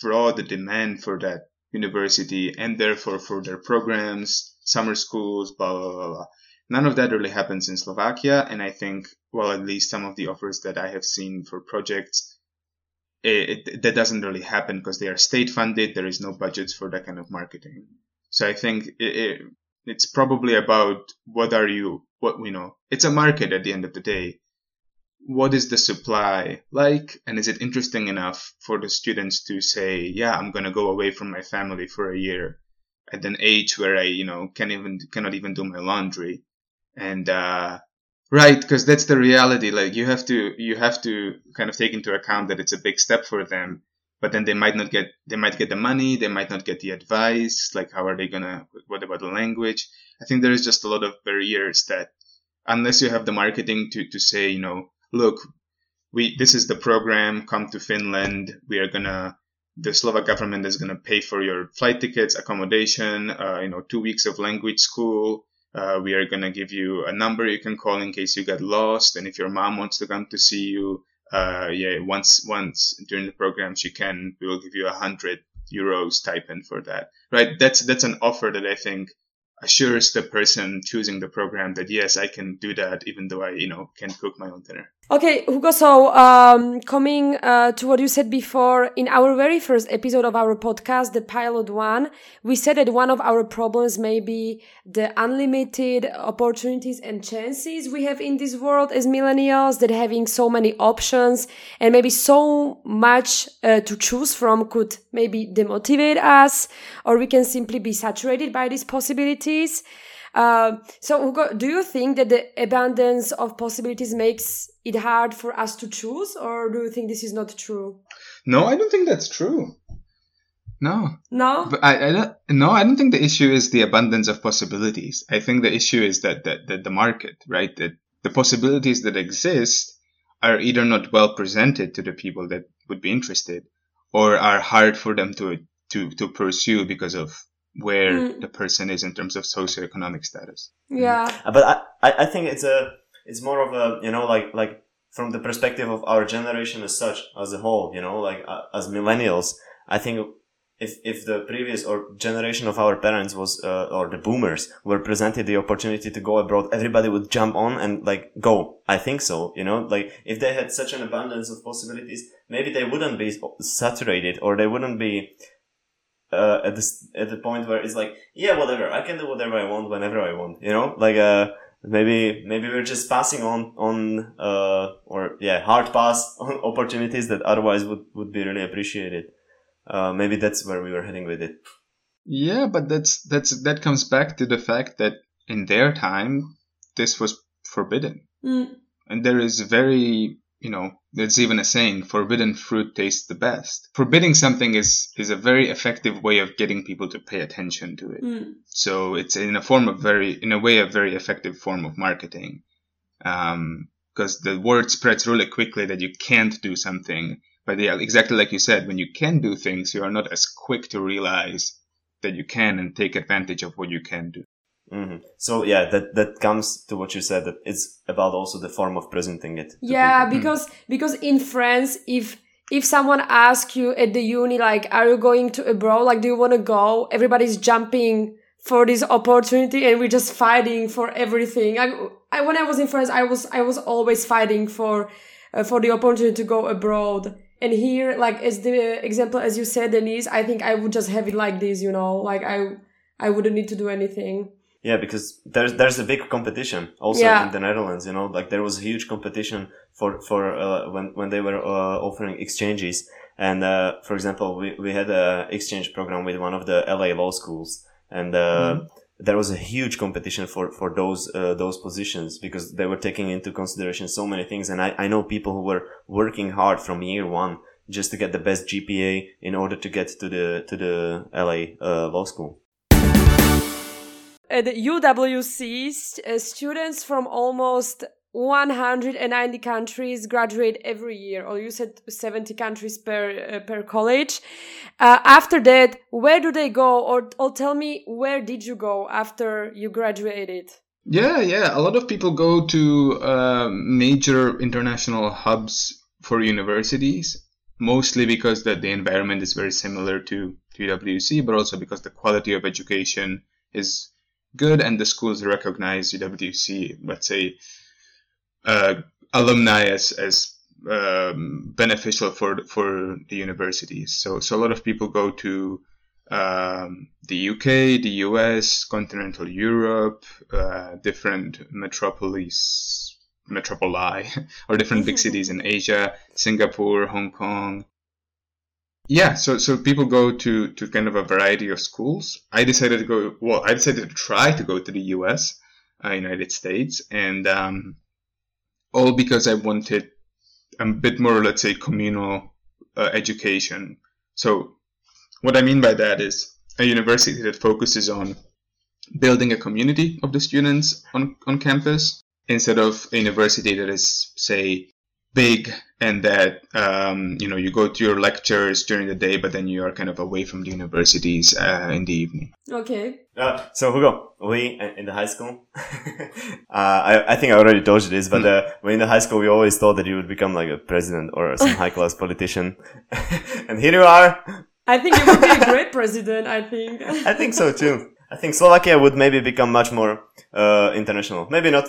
draw the demand for that university and therefore for their programs, summer schools, blah, blah, blah, blah. None of that really happens in Slovakia. And I think, well, at least some of the offers that I have seen for projects, it, it, that doesn't really happen because they are state funded. There is no budgets for that kind of marketing. So I think it, it's probably about what are you what we know. It's a market at the end of the day. What is the supply like? And is it interesting enough for the students to say, yeah, I'm going to go away from my family for a year at an age where I, you know, can even, cannot even do my laundry. And, uh, right. Cause that's the reality. Like you have to, you have to kind of take into account that it's a big step for them but then they might not get they might get the money they might not get the advice like how are they gonna what about the language? I think there is just a lot of barriers that unless you have the marketing to to say you know look we this is the program come to finland we are gonna the slovak government is gonna pay for your flight tickets accommodation uh, you know two weeks of language school uh, we are gonna give you a number you can call in case you get lost and if your mom wants to come to see you uh, yeah, once once during the program she can, we will give you a hundred euros stipend for that. Right? That's that's an offer that I think assures the person choosing the program that yes, I can do that even though I, you know, can cook my own dinner. Okay, Hugo, so um, coming uh, to what you said before, in our very first episode of our podcast, the pilot one, we said that one of our problems may be the unlimited opportunities and chances we have in this world as millennials, that having so many options and maybe so much uh, to choose from could maybe demotivate us, or we can simply be saturated by these possibilities. Uh, so, Hugo, do you think that the abundance of possibilities makes it hard for us to choose, or do you think this is not true? No, I don't think that's true. No. No. But I, I don't. No, I don't think the issue is the abundance of possibilities. I think the issue is that that, that the market, right? That the possibilities that exist are either not well presented to the people that would be interested, or are hard for them to to to pursue because of where mm. the person is in terms of socioeconomic status. Yeah. Uh, but I, I think it's a, it's more of a, you know, like, like from the perspective of our generation as such, as a whole, you know, like uh, as millennials, I think if, if the previous or generation of our parents was, uh, or the boomers were presented the opportunity to go abroad, everybody would jump on and like go. I think so, you know, like if they had such an abundance of possibilities, maybe they wouldn't be saturated or they wouldn't be, uh, at this at the point where it's like, yeah, whatever, I can do whatever I want whenever I want, you know, like uh, maybe maybe we're just passing on on uh or yeah hard pass on opportunities that otherwise would would be really appreciated. Uh, maybe that's where we were heading with it. Yeah, but that's that's that comes back to the fact that in their time this was forbidden, mm. and there is very you know, there's even a saying, forbidden fruit tastes the best. Forbidding something is, is a very effective way of getting people to pay attention to it. Mm. So it's in a form of very, in a way, a very effective form of marketing. Um, because the word spreads really quickly that you can't do something But yeah, exactly like you said, when you can do things, you are not as quick to realize that you can and take advantage of what you can do. Mm-hmm. So yeah, that that comes to what you said that it's about also the form of presenting it. Yeah, people. because because in France, if if someone asks you at the uni like, "Are you going to abroad? Like, do you want to go?" Everybody's jumping for this opportunity, and we're just fighting for everything. I, I when I was in France, I was I was always fighting for uh, for the opportunity to go abroad. And here, like as the example as you said, Denise, I think I would just have it like this, you know, like I I wouldn't need to do anything. Yeah, because there's there's a big competition also Yeah. in the Netherlands. You know, like there was a huge competition for for uh, when when they were uh, offering exchanges. And uh, for example, we we had a exchange program with one of the LA law schools, and uh, there was a huge competition for for those uh, those positions because they were taking into consideration so many things. And I I know people who were working hard from year one just to get the best GPA in order to get to the to the LA uh, law school. At UWC, uh, students from almost 190 countries graduate every year, or you said 70 countries per uh, per college. Uh, after that, where do they go, or or tell me where did you go after you graduated? Yeah, yeah. A lot of people go to uh, major international hubs for universities, mostly because that the environment is very similar to UWC, but also because the quality of education is good and the schools recognize UWC, let's say, uh, alumni as as um, beneficial for for the universities. So so a lot of people go to um, the UK, the US, continental Europe, uh, different metropolis, metropoli, or different big cities in Asia, Singapore, Hong Kong. Yeah, so so people go to to kind of a variety of schools. I decided to go. Well, I decided to try to go to the US, uh, United States, and um, all because I wanted a bit more, let's say, communal uh, education. So what I mean by that is a university that focuses on building a community of the students on, on campus instead of a university that is, say, big and that um, you know you go to your lectures during the day, but then you are kind of away from the universities uh, in the evening. Okay. Uh, so Hugo, we uh, in the high school, uh, I, I think I already told you this, but uh, when in the high school we always thought that you would become like a president or some high class politician, and here you are. I think you would be a great president. I think. I think so too. I think Slovakia would maybe become much more uh, international. Maybe not.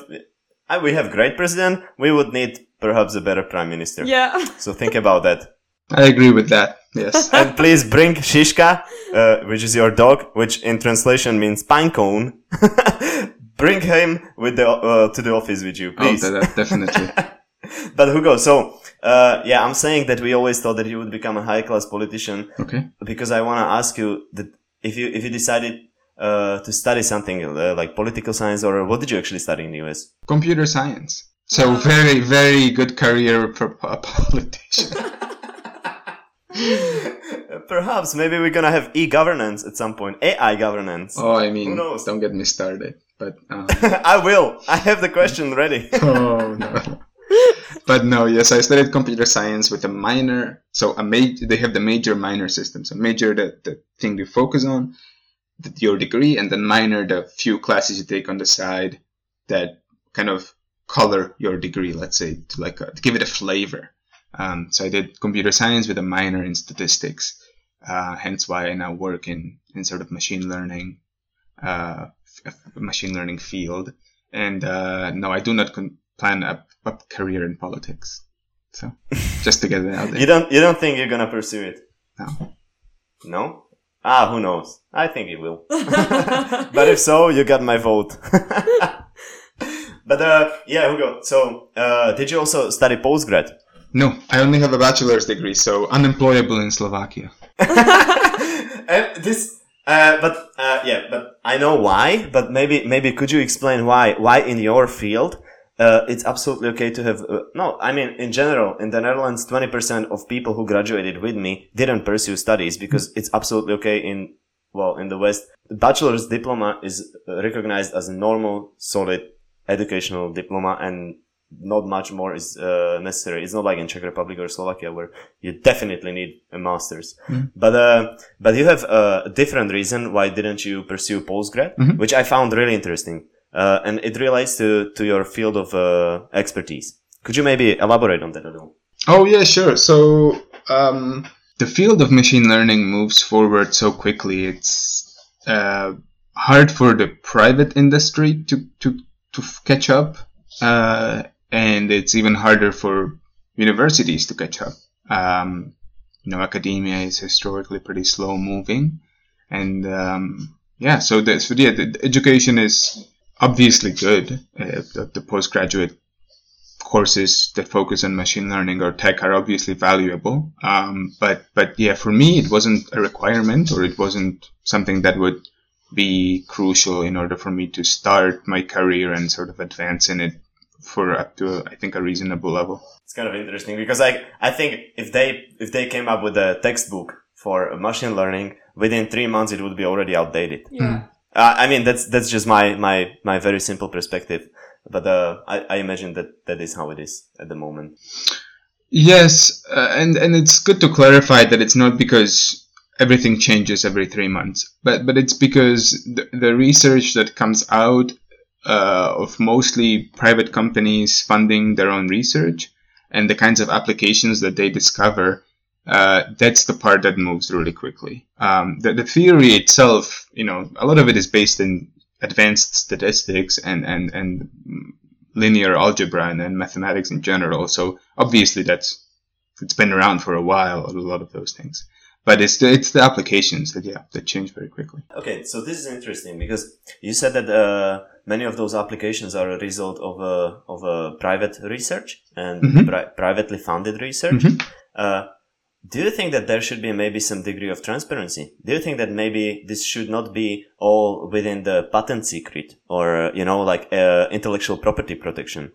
I, we have great president. We would need perhaps a better prime minister. yeah. So think about that. I agree with that. Yes. and please bring Shishka, uh, which is your dog, which in translation means pine cone. bring him with the uh, to the office with you, oh, please. that, that definitely. but Hugo, so uh, yeah, I'm saying that we always thought that you would become a high class politician Okay. because I want to ask you that if you if you decided uh, to study something uh, like political science or what did you actually study in the US? Computer science. So very, very good career for a politician. Perhaps maybe we're gonna have e-governance at some point, AI governance. Oh, I mean, Who knows? don't get me started. But um, I will. I have the question ready. oh no. But no, yes, I studied computer science with a minor. So a major, they have the major minor system. So major, the, the thing you focus on, the, your degree, and then minor, the few classes you take on the side that kind of color your degree, let's say, to like uh to give it a flavor. Um, so I did computer science with a minor in statistics. Uh, hence why I now work in, in sort of machine learning, uh, f- machine learning field. And, uh, no, I do not con- plan a, a career in politics. So just to get it out there. you don't you don't think you're gonna pursue it? No. No? Ah, who knows? I think you will. but if so, you got my vote. but uh, yeah, Hugo. So, uh, did you also study postgrad? No, I only have a bachelor's degree, so unemployable in Slovakia. and this, uh, but uh, yeah, but I know why. But maybe, maybe could you explain why? Why in your field, uh, it's absolutely okay to have. Uh, no, I mean in general, in the Netherlands, twenty percent of people who graduated with me didn't pursue studies because it's absolutely okay in well in the West. The bachelor's diploma is recognized as a normal, solid educational diploma, and not much more is uh, necessary. It's not like in Czech Republic or Slovakia where you definitely need a master's. Mm. But uh, but you have a different reason why didn't you pursue postgrad, Mhm. which I found really interesting, uh, and it relates to to your field of uh, expertise. Could you maybe elaborate on that a little? Oh yeah, sure. So um, the field of machine learning moves forward so quickly. It's uh, hard for the private industry to to to catch up, uh, and it's even harder for universities to catch up. Um, you know, academia is historically pretty slow moving, and um, yeah, so the, so yeah, the, the education is obviously good. Uh, the, the postgraduate courses that focus on machine learning or tech are obviously valuable. Um, but but yeah, for me, it wasn't a requirement or it wasn't something that would be crucial in order for me to start my career and sort of advance in it for up to I think a reasonable level. It's kind of interesting because I I think if they if they came up with a textbook for machine learning within three months, it would be already outdated. Yeah. Uh, I mean, that's that's just my my my very simple perspective, but uh, I I imagine that that is how it is at the moment. Yes, uh, and and it's good to clarify that it's not because everything changes every three months, but but it's because the, the research that comes out uh, of mostly private companies funding their own research and the kinds of applications that they discover. Uh, that's the part that moves really quickly. Um, the, the theory itself, you know, a lot of it is based in advanced statistics and, and, and linear algebra and, and mathematics in general. So obviously that's it's been around for a while. A lot of those things, but it's the it's the applications that yeah that change very quickly. Okay, so this is interesting because you said that uh, many of those applications are a result of a of a private research and Mhm. pri- privately funded research. Mhm. Uh, do you think that there should be maybe some degree of transparency? Do you think that maybe this should not be all within the patent secret or you know like uh, intellectual property protection?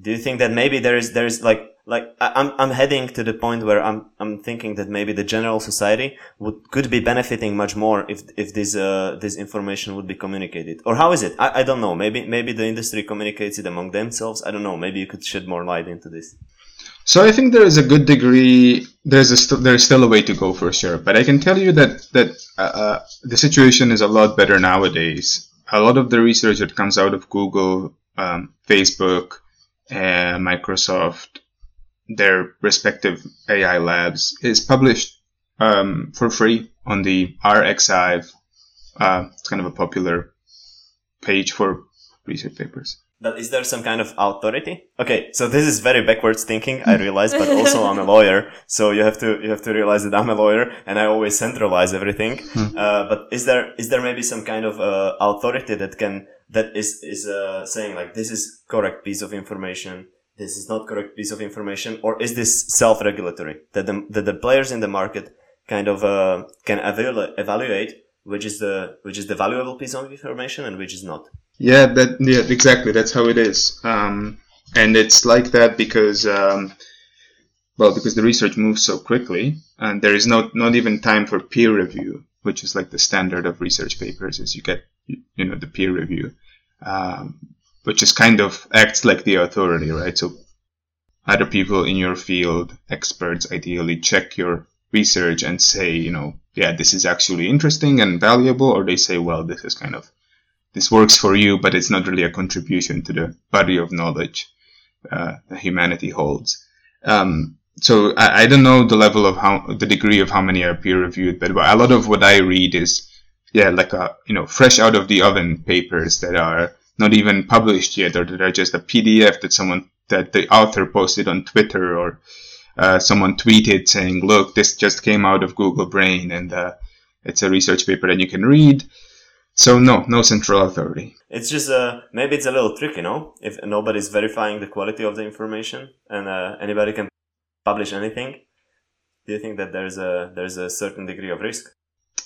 Do you think that maybe there is there is like like I'm I'm heading to the point where I'm I'm thinking that maybe the general society would could be benefiting much more if if this uh this information would be communicated. Or how is it? I, I don't know. Maybe maybe the industry communicates it among themselves. I don't know. Maybe you could shed more light into this So I think there is a good degree. There's st- there's still a way to go for sure, but I can tell you that that uh, uh, the situation is a lot better nowadays. A lot of the research that comes out of Google, um, Facebook, uh, Microsoft, their respective AI labs is published um, for free on the arXiv. Uh, it's kind of a popular page for research papers. But is there some kind of authority? Okay so this is very backwards thinking I realize but also I'm a lawyer. So you have to you have to realize that I'm a lawyer and I always centralize everything. Uh, but is there is there maybe some kind of uh, authority that can that is is uh, saying like this is correct piece of information this is not correct piece of information or is this self-regulatory? That the, that the players in the market kind of uh, can evalu- evaluate which is the which is the valuable piece of information and which is not Yeah, that yeah, exactly. That's how it is. Um, and it's like that because, um, well, because the research moves so quickly, and there is not not even time for peer review, which is like the standard of research papers. Is you get you know the peer review, um, which is kind of acts like the authority, right? So other people in your field, experts, ideally check your research and say, you know, yeah, this is actually interesting and valuable, or they say, well, this is kind of this works for you, but it's not really a contribution to the body of knowledge uh, that humanity holds. Um, so I, I don't know the level of how the degree of how many are peer reviewed, but a lot of what I read is yeah, like a you know fresh out of the oven papers that are not even published yet, or that are just a PDF that someone that the author posted on Twitter or uh, someone tweeted saying, "Look, this just came out of Google Brain, and uh, it's a research paper that you can read." So no, no central authority. It's just uh maybe it's a little tricky, no? If nobody's verifying the quality of the information and uh, anybody can publish anything, do you think that there's a there's a certain degree of risk?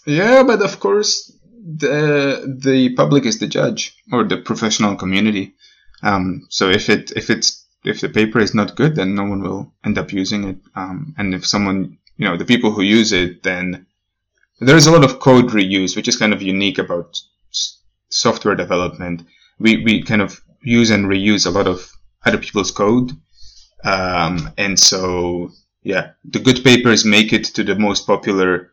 Yeah, but of course, the the public is the judge or the professional community. Um, so if it if it's if the paper is not good, then no one will end up using it. Um, and if someone, you know, the people who use it, then there's a lot of code reuse, which is kind of unique about s- software development. We we kind of use and reuse a lot of other people's code. Um, and so, yeah, the good papers make it to the most popular,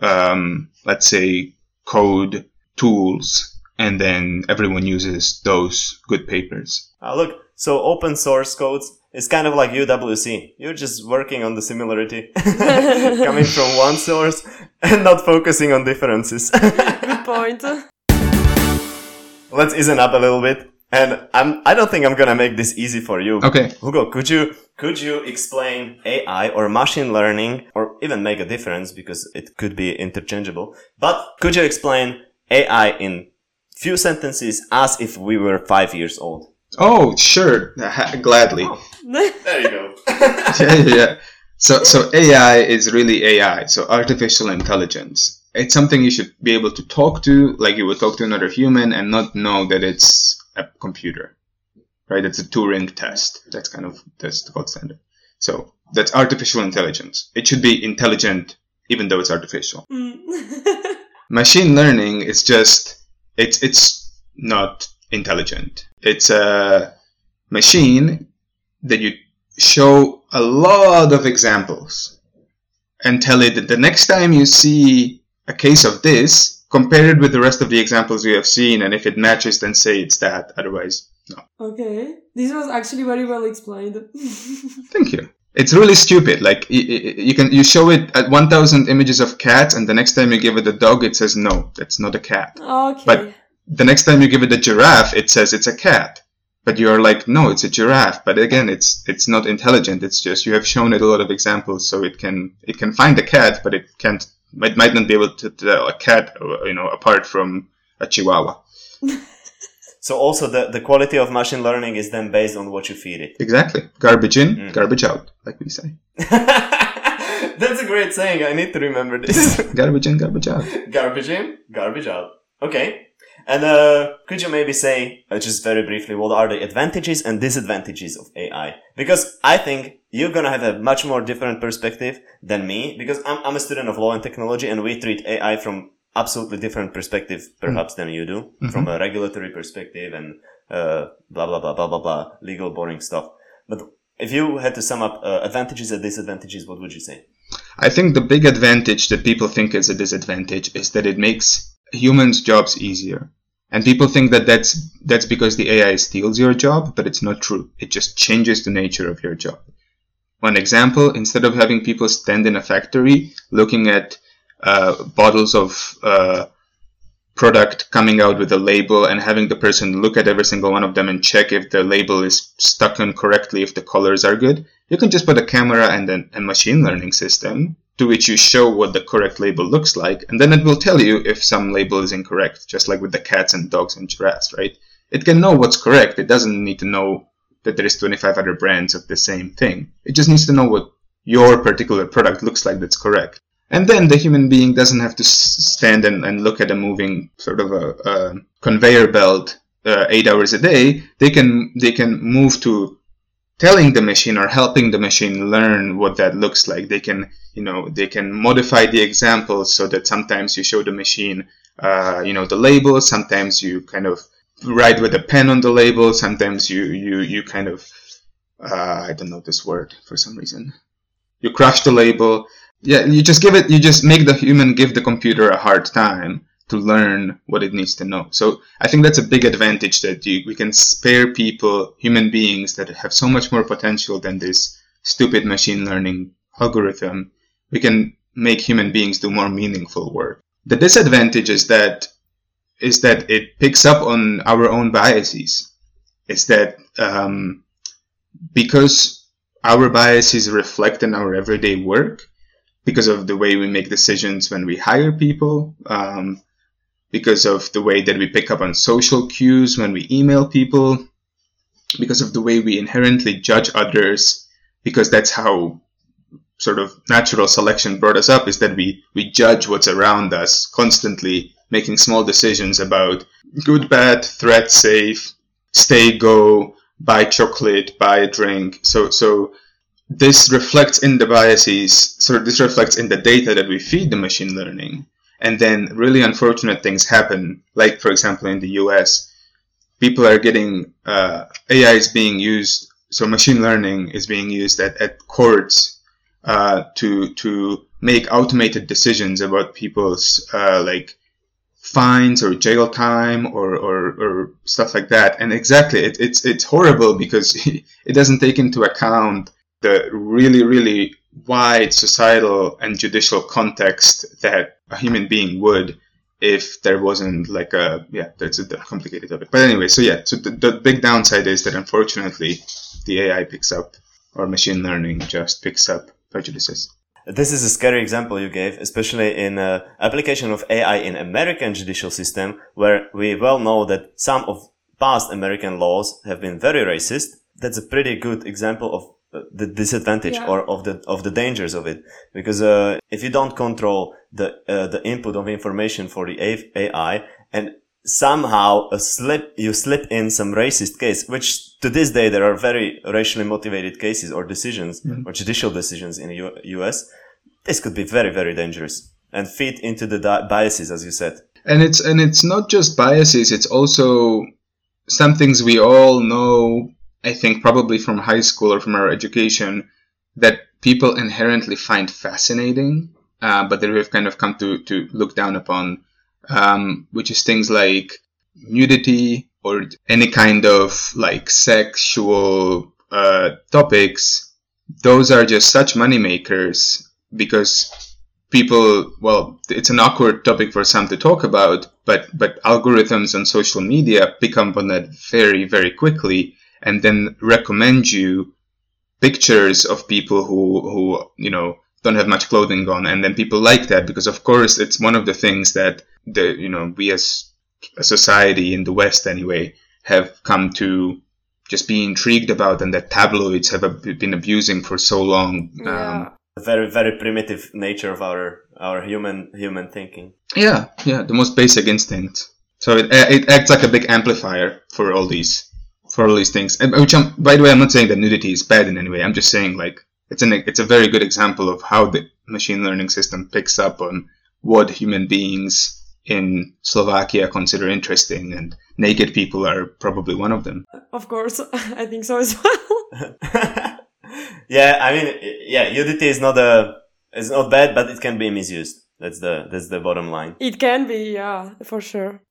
um, let's say, code tools, and then everyone uses those good papers. Uh, look, so open source codes is kind of like UWC. You're just working on the similarity coming from one source and not focusing on differences. Good point. Let's ease up a little bit. And I'm, I don't think I'm gonna make this easy for you. Okay. Hugo, could you, could you explain AI or machine learning or even make a difference because it could be interchangeable, but could you explain AI in few sentences as if we were five years old? Oh, sure. Gladly. There you go. yeah, yeah, yeah. So, so AI is really AI. So artificial intelligence. It's something you should be able to talk to, like you would talk to another human, and not know that it's a computer. Right? It's a Turing test. That's kind of that's the gold standard. So that's artificial intelligence. It should be intelligent, even though it's artificial. Mm. Machine learning is just it's it's not intelligent. It's a machine that you show a lot of examples and tell it that the next time you see a case of this, compare it with the rest of the examples you have seen, and if it matches, then say it's that. Otherwise, no. okay. This was actually very well explained. Thank you. It's really stupid. Like y- y- you can you show it at 1,000 images of cats, and the next time you give it a dog, it says no, that's not a cat. okay. But the next time you give it a giraffe, it says it's a cat. But you're like, no, it's a giraffe. But again, it's it's not intelligent. It's just you have shown it a lot of examples, so it can it can find a cat, but it can't. It might not be able to tell a cat, uh, you know, apart from a chihuahua. So also the, the quality of machine learning is then based on what you feed it. Exactly. Garbage in, mm. garbage out, like we say. That's a great saying. I need to remember this. Garbage in, garbage out. garbage in, garbage out. Okay. And uh, could you maybe say, uh, just very briefly, what are the advantages and disadvantages of AI? Because I think you're gonna have a much more different perspective than me, because I'm, I'm a student of law and technology, and we treat AI from absolutely different perspective, perhaps, than you do, from a regulatory perspective and uh, blah blah blah blah blah blah, legal boring stuff. But if you had to sum up uh, advantages and disadvantages, what would you say? I think the big advantage that people think is a disadvantage is that it makes humans' jobs easier. And people think that that's that's because the AI steals your job, but it's not true. It just changes the nature of your job. One example: instead of having people stand in a factory looking at uh, bottles of uh, product coming out with a label and having the person look at every single one of them and check if the label is stuck on correctly, if the colors are good, you can just put a camera and a machine learning system to which you show what the correct label looks like, and then it will tell you if some label is incorrect, just like with the cats and dogs and giraffes, right? It can know what's correct. It doesn't need to know that there is 25 other brands of the same thing. It just needs to know what your particular product looks like that's correct. And then the human being doesn't have to stand and, and look at a moving sort of a, a conveyor belt uh, eight hours a day. They can they can move to telling the machine or helping the machine learn what that looks like. They can you know they can modify the examples so that sometimes you show the machine uh, you know the label. Sometimes you kind of write with a pen on the label. Sometimes you you you kind of uh, I don't know this word for some reason. You crush the label yeah you just give it you just make the human give the computer a hard time to learn what it needs to know. So i think that's a big advantage that you, we can spare people human beings that have so much more potential than this stupid machine learning algorithm. We can make human beings do more meaningful work. The disadvantage is that is that it picks up on our own biases. Is that um, because our biases reflect in our everyday work because of the way we make decisions when we hire people, um, because of the way that we pick up on social cues when we email people, because of the way we inherently judge others, because that's how sort of natural selection brought us up is that we, we judge what's around us constantly making small decisions about good, bad, threat, safe, stay, go, buy chocolate, buy a drink. So, so this reflects in the biases, so this reflects in the data that we feed the machine learning. And then really unfortunate things happen, like for example in the US, people are getting uh, AI is being used. So machine learning is being used at, at courts uh, to to make automated decisions about people's uh, like fines or jail time or, or, or stuff like that. And exactly, it, it's it's horrible because it doesn't take into account the really really wide societal and judicial context that a human being would if there wasn't like a yeah that's a complicated topic but anyway so yeah so the, the big downside is that unfortunately the ai picks up or machine learning just picks up prejudices this is a scary example you gave, especially in uh, application of AI in American judicial system, where we well know that some of past American laws have been very racist. That's a pretty good example of the disadvantage yeah. or of the of the dangers of it, because uh, if you don't control the uh, the input of information for the AI and somehow a slip you slip in some racist case which to this day there are very racially motivated cases or decisions mm-hmm. or judicial decisions in the U- us this could be very very dangerous and feed into the di- biases as you said and it's and it's not just biases it's also some things we all know i think probably from high school or from our education that people inherently find fascinating uh, but that we've kind of come to to look down upon um, which is things like nudity or any kind of like sexual uh, topics. Those are just such money makers because people, well, it's an awkward topic for some to talk about, but, but algorithms on social media pick up on that very, very quickly and then recommend you pictures of people who, who, you know, don't have much clothing on and then people like that because of course it's one of the things that the you know we as a society in the west anyway have come to just be intrigued about and that tabloids have been abusing for so long yeah. um, very very primitive nature of our our human human thinking yeah yeah the most basic instinct so it, it acts like a big amplifier for all these for all these things and which I'm, by the way i'm not saying that nudity is bad in any way i'm just saying like it's an it's a very good example of how the machine learning system picks up on what human beings in Slovakia consider interesting, and naked people are probably one of them. Of course, I think so as well. yeah, I mean, yeah, nudity is not a it's not bad, but it can be misused. That's the that's the bottom line. It can be, yeah, for sure.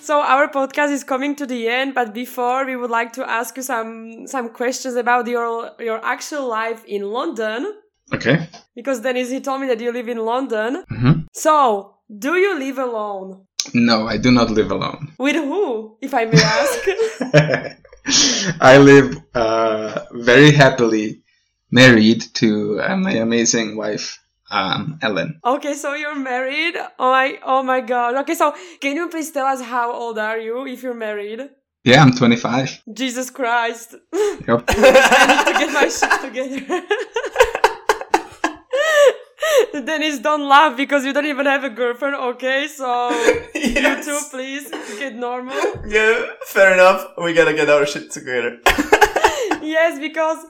So our podcast is coming to the end, but before we would like to ask you some some questions about your your actual life in London. Okay. Because Dennis he told me that you live in London. Mm-hmm. So do you live alone? No, I do not live alone. With who, if I may ask? I live uh, very happily married to uh, my amazing wife, um, Ellen. Okay, so you're married. Oh my, oh my god. Okay, so can you please tell us how old are you if you're married? Yeah, I'm 25. Jesus Christ. Yep. I need to get my shit together. Dennis, don't laugh because you don't even have a girlfriend, okay? So yes. you too, please get normal. Yeah, fair enough. We gotta get our shit together. yes, because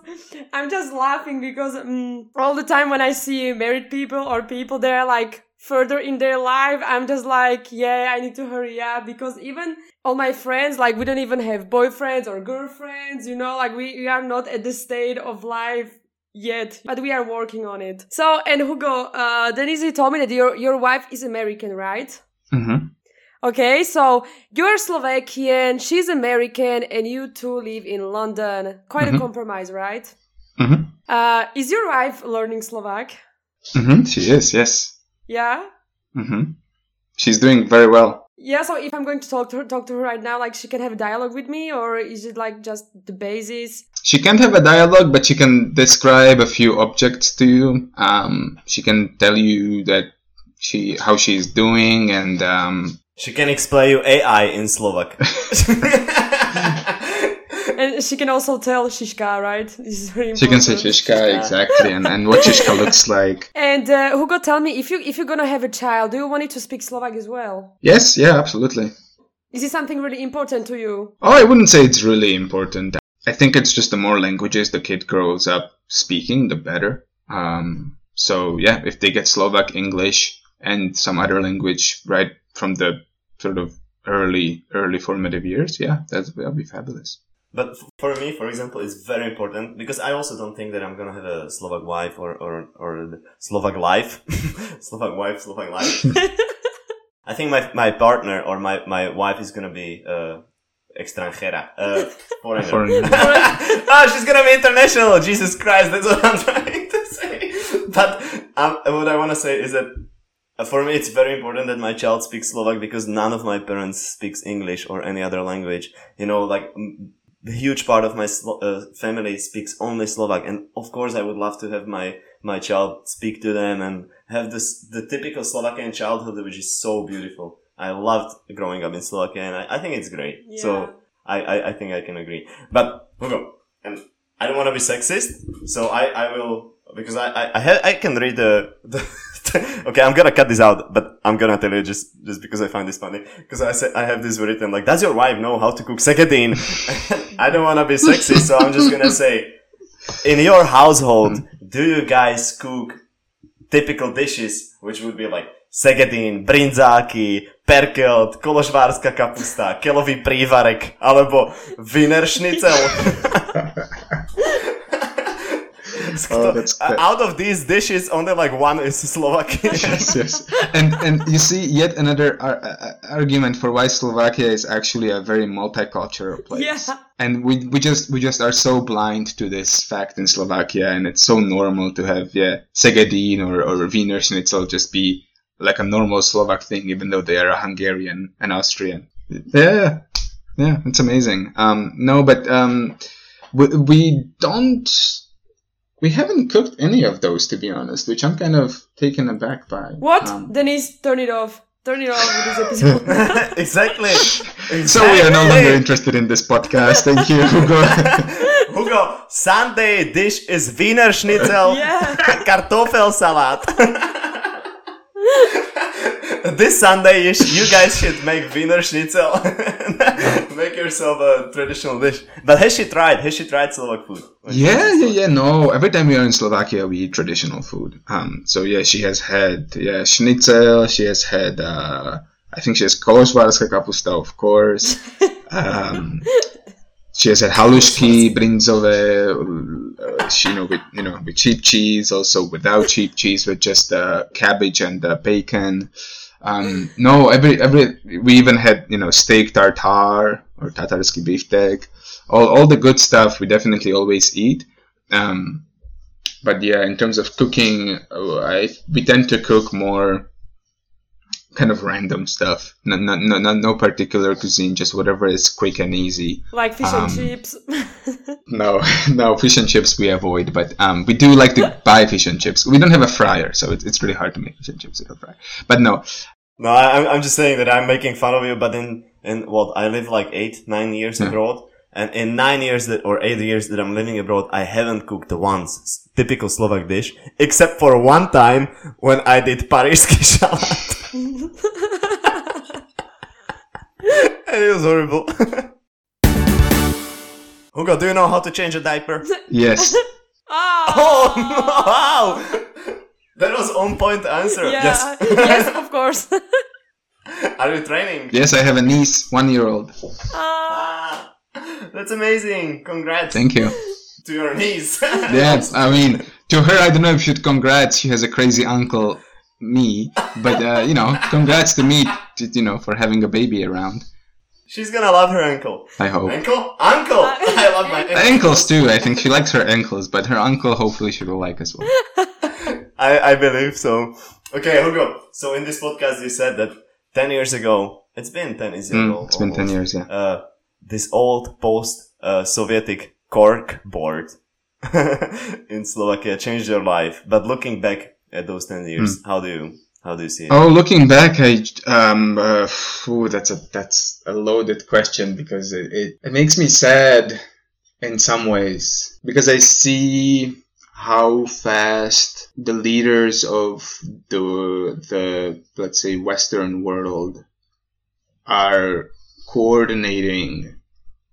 I'm just laughing because um, all the time when I see married people or people they're like further in their life, I'm just like, yeah, I need to hurry up because even all my friends, like we don't even have boyfriends or girlfriends, you know, like we, we are not at the state of life yet, but we are working on it. So, and Hugo, uh, Denise, told me that your, your wife is American, right? Mm-hmm. Okay, so you're Slovakian, she's American, and you two live in London. Quite mm-hmm. a compromise, right? Mm-hmm. Uh, is your wife learning Slovak? Mm-hmm. She is, yes. Yeah? Mm-hmm. She's doing very well. Yeah, so if I'm going to talk to her, talk to her right now, like she can have a dialogue with me, or is it like just the basis? She can't have a dialogue, but she can describe a few objects to you. Um, she can tell you that she how she's doing, and um, she can explain you AI in Slovak. and she can also tell Shishka, right? This is very important. She can say Shishka, Shishka. exactly, and, and what Shishka looks like. And uh, Hugo, tell me if you if you're gonna have a child, do you want it to speak Slovak as well? Yes, yeah, absolutely. Is it something really important to you? Oh, I wouldn't say it's really important. I think it's just the more languages the kid grows up speaking, the better. Um, so yeah, if they get Slovak, English, and some other language right from the sort of early early formative years, yeah, that'll be fabulous. But for me, for example, it's very important because I also don't think that I'm gonna have a Slovak wife or or or the Slovak life, Slovak wife, Slovak life. I think my my partner or my my wife is gonna be uh, extranjera, uh, foreigner. Foreigner. oh, she's gonna be international. Jesus Christ, that's what I'm trying to say. But um, what I want to say is that for me, it's very important that my child speaks Slovak because none of my parents speaks English or any other language. You know, like the huge part of my Slo- uh, family speaks only Slovak, and of course, I would love to have my my child speak to them and have this the typical Slovakian childhood, which is so beautiful. I loved growing up in Slovakia, and I, I think it's great. Yeah. So I, I I think I can agree. But Hugo, and I don't want to be sexist, so I, I will because I I I, ha- I can read the, the okay I'm gonna cut this out, but I'm gonna tell you just just because I find this funny because I said I have this written like does your wife know how to cook segadine? I don't want to be sexist, so I'm just gonna say in your household do you guys cook typical dishes which would be like segadín, brinzáky, perkelt, koložvárska kapusta, kelový prívarek, alebo schnitzel. Oh, that's Uh. Out of these dishes, only like one is Slovakian. yes, yes. And and you see yet another ar- uh, argument for why Slovakia is actually a very multicultural place. Yeah. And we we just we just are so blind to this fact in Slovakia, and it's so normal to have yeah segadin or or Wiener Schnitzel just be like a normal Slovak thing, even though they are a Hungarian and Austrian. Yeah, yeah, it's amazing. Um, no, but um, we, we don't. We haven't cooked any of those, to be honest, which I'm kind of taken aback by. What? Um, Denise, turn it off. Turn it off with this episode. exactly. so we are no longer interested in this podcast. Thank you, Hugo. Hugo, Sunday dish is Wiener Schnitzel, Yeah. Kartoffelsalat. this Sunday, you, sh- you guys should make Wiener Schnitzel. Make yourself a traditional dish. But has she tried? Has she tried Slovak food? yeah, yeah, yeah. No, every time we are in Slovakia, we eat traditional food. Um, so yeah, she has had yeah schnitzel. She has had. Uh, I think she has kološvárska kapusta, of course. Um, she has had halušky, brinzové. Uh, she, you know, with you know, with cheap cheese, also without cheap cheese, with just uh, cabbage and uh, bacon. Um, no, every every we even had you know steak tartare or tatarski beefsteak. All all the good stuff we definitely always eat. Um, but yeah, in terms of cooking, uh, I we tend to cook more kind of random stuff. No, no, no, no, no particular cuisine, just whatever is quick and easy. like fish Um, and chips. No, no fish and chips we avoid, but um, we do like to buy fish and chips. We don't have a fryer, so it's, it's really hard to make fish and chips with a fryer. But no, No, I, I'm- I'm just saying that I'm making fun of you, but in, in what, I live like eight, nine years Yeah. abroad. And in nine years that, or eight years that I'm living abroad, I haven't cooked once s- typical Slovak dish, except for one time when I did parížský šalát. and it was horrible. Hugo, do you know how to change a diaper? yes, Ah. Oh, wow! That was on point answer. Yeah. Yes. yes, of course. Are you training? yes, I have a niece, one year old. Ah. That's amazing. Congrats Thank you. to your niece. Yeah, I mean, to her, I don't know if she'd congrats. She has a crazy uncle, me, but uh, you know, congrats to me, to, you know, for having a baby around. She's gonna love her uncle. I hope. Uncle? Uncle! I love my uncle. Ankles too. I think she likes her ankles, but her uncle, hopefully, she will like as well. I, I believe so. Okay, Hugo. So in this podcast, you said that 10 years ago, it's been 10 years ago. Mm, it's been ten years, yeah. Uh, this old post-Sovietic cork board in Slovakia changed your life. But looking back at those 10 years, how do you, how do you see it? Oh, looking back, I um, uh, that's a that's a loaded question because it, it it makes me sad in some ways because I see how fast the leaders of the the let's say Western world are coordinating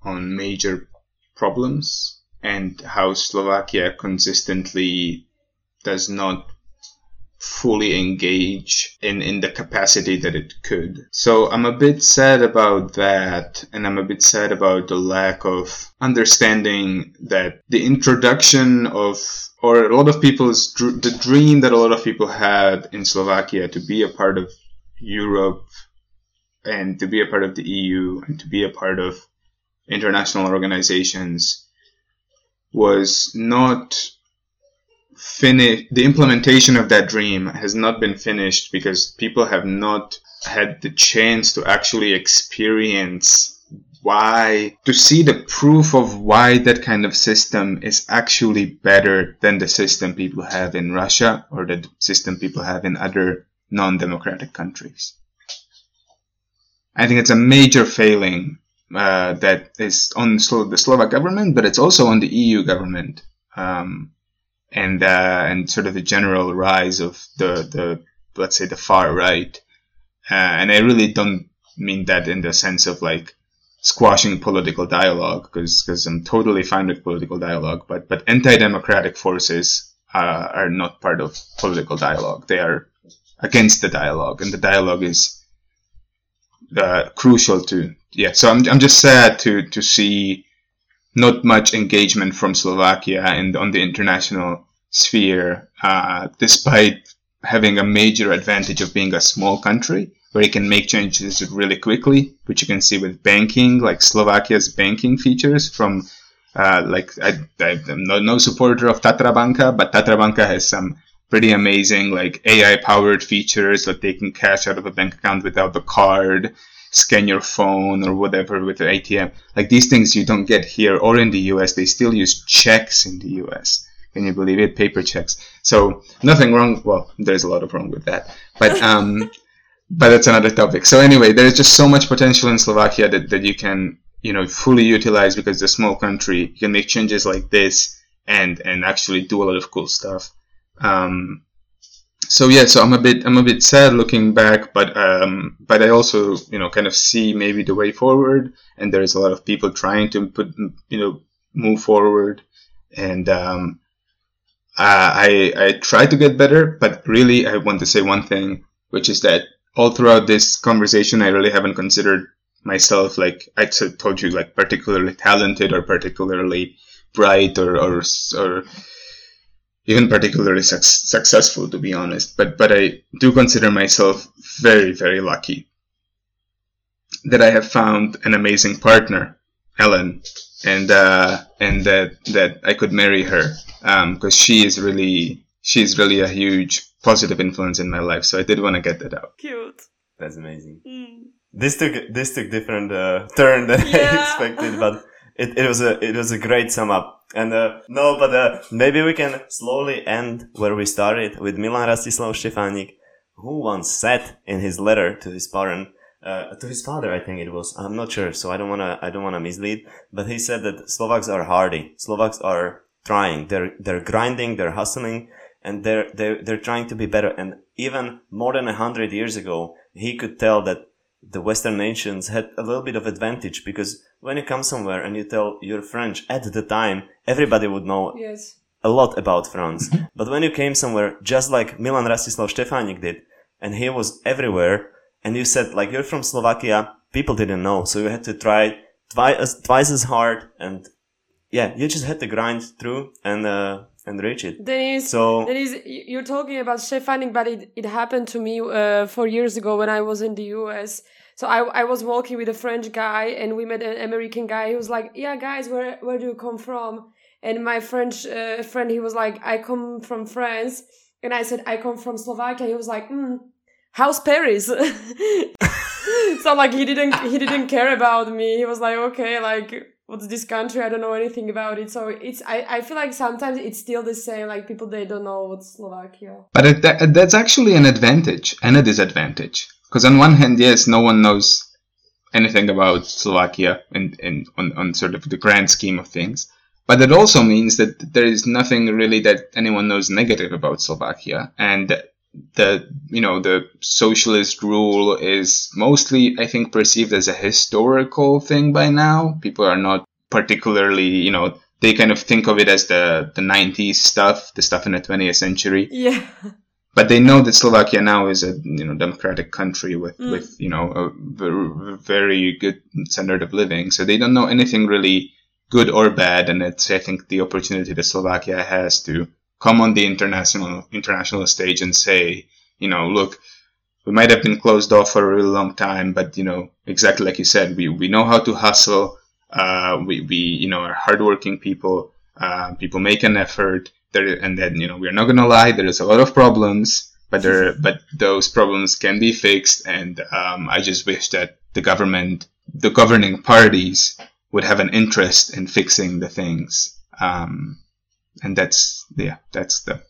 on major problems and how Slovakia consistently does not fully engage in, in the capacity that it could. So I'm a bit sad about that, and I'm a bit sad about the lack of understanding that the introduction of or a lot of people's the dream that a lot of people had in Slovakia to be a part of Europe and to be a part of the EU and to be a part of international organizations was not finished. The implementation of that dream has not been finished because people have not had the chance to actually experience why, to see the proof of why that kind of system is actually better than the system people have in Russia or the system people have in other non-democratic countries. I think it's a major failing uh, that is on the Slovak government, but it's also on the EU government, um, and uh, and sort of the general rise of the the let's say the far right. Uh, and I really don't mean that in the sense of like squashing political dialogue, because because I'm totally fine with political dialogue, but but anti-democratic forces uh, are not part of political dialogue. They are against the dialogue, and the dialogue is uh, crucial to yeah. So I'm I'm just sad to to see not much engagement from Slovakia and on the international sphere, uh, despite having a major advantage of being a small country where you can make changes really quickly, which you can see with banking, like Slovakia's banking features from uh, like I, am no, no supporter of Tatra Banka, but Tatra Banka has some pretty amazing like AI powered features like taking cash out of a bank account without the card, scan your phone or whatever with the ATM. Like these things you don't get here or in the US. They still use checks in the US. Can you believe it? Paper checks. So nothing wrong. Well, there's a lot of wrong with that, but um, but that's another topic. So anyway, there's just so much potential in Slovakia that, that you can you know fully utilize because it's a small country. You can make changes like this and and actually do a lot of cool stuff. Um, so yeah, so I'm a bit I'm a bit sad looking back, but um, but I also you know kind of see maybe the way forward, and there's a lot of people trying to put you know move forward, and um, uh, I I try to get better, but really I want to say one thing, which is that all throughout this conversation, I really haven't considered myself like I told you like particularly talented or particularly bright or or, or even particularly su- successful, to be honest. But but I do consider myself very very lucky that I have found an amazing partner, Ellen, and uh, and that that I could marry her because um, she is really she's really a huge positive influence in my life. So I did want to get that out. Cute. That's amazing. Mm. This took this took different uh, turn than yeah. I expected, but it, it was a it was a great sum up. And uh, no, but uh, maybe we can slowly end where we started with Milan Rastislav Štefanik, who once said in his letter to his parent, uh, to his father, I think it was. I'm not sure, so I don't wanna I don't wanna mislead. But he said that Slovaks are hardy. Slovaks are trying. They're they're grinding. They're hustling, and they're they're they're trying to be better. And even more than a hundred years ago, he could tell that the Western nations had a little bit of advantage because when you come somewhere and you tell you're French at the time, everybody would know yes. a lot about France. but when you came somewhere, just like Milan Rastislav Štefanik did, and he was everywhere, and you said like you're from Slovakia, people didn't know, so you had to try twice twice as hard, and yeah, you just had to grind through and uh, and reach it. Denise, so Denise, you're talking about Stefanik, but it, it happened to me uh, four years ago when I was in the US. So I, I was walking with a French guy and we met an American guy. He was like, "Yeah, guys, where where do you come from?" And my French uh, friend, he was like, "I come from France," and I said, "I come from Slovakia." He was like, mm, "How's Paris?" so like he didn't he didn't care about me. He was like, "Okay, like." What's this country? I don't know anything about it. So it's I, I feel like sometimes it's still the same. Like people they don't know what's Slovakia. But it, that, that's actually an advantage and a disadvantage. Because on one hand, yes, no one knows anything about Slovakia and, and on, on sort of the grand scheme of things. But it also means that there is nothing really that anyone knows negative about Slovakia. And the you know the socialist rule is mostly I think perceived as a historical thing by now. People are not particularly you know they kind of think of it as the the 90s stuff, the stuff in the 20th century. Yeah. but they know that Slovakia now is a you know democratic country with Mm. with you know a ver- very good standard of living. So they don't know anything really good or bad, and it's I think the opportunity that Slovakia has to come on the international international stage and say, you know, look, we might have been closed off for a really long time, but you know, exactly like you said, we we know how to hustle. Uh, we we you know are hardworking people. Uh, people make an effort. There and then you know we're not gonna lie. There is a lot of problems, but there but those problems can be fixed. And um, I just wish that the government, the governing parties, would have an interest in fixing the things. Um, and that's yeah, that's the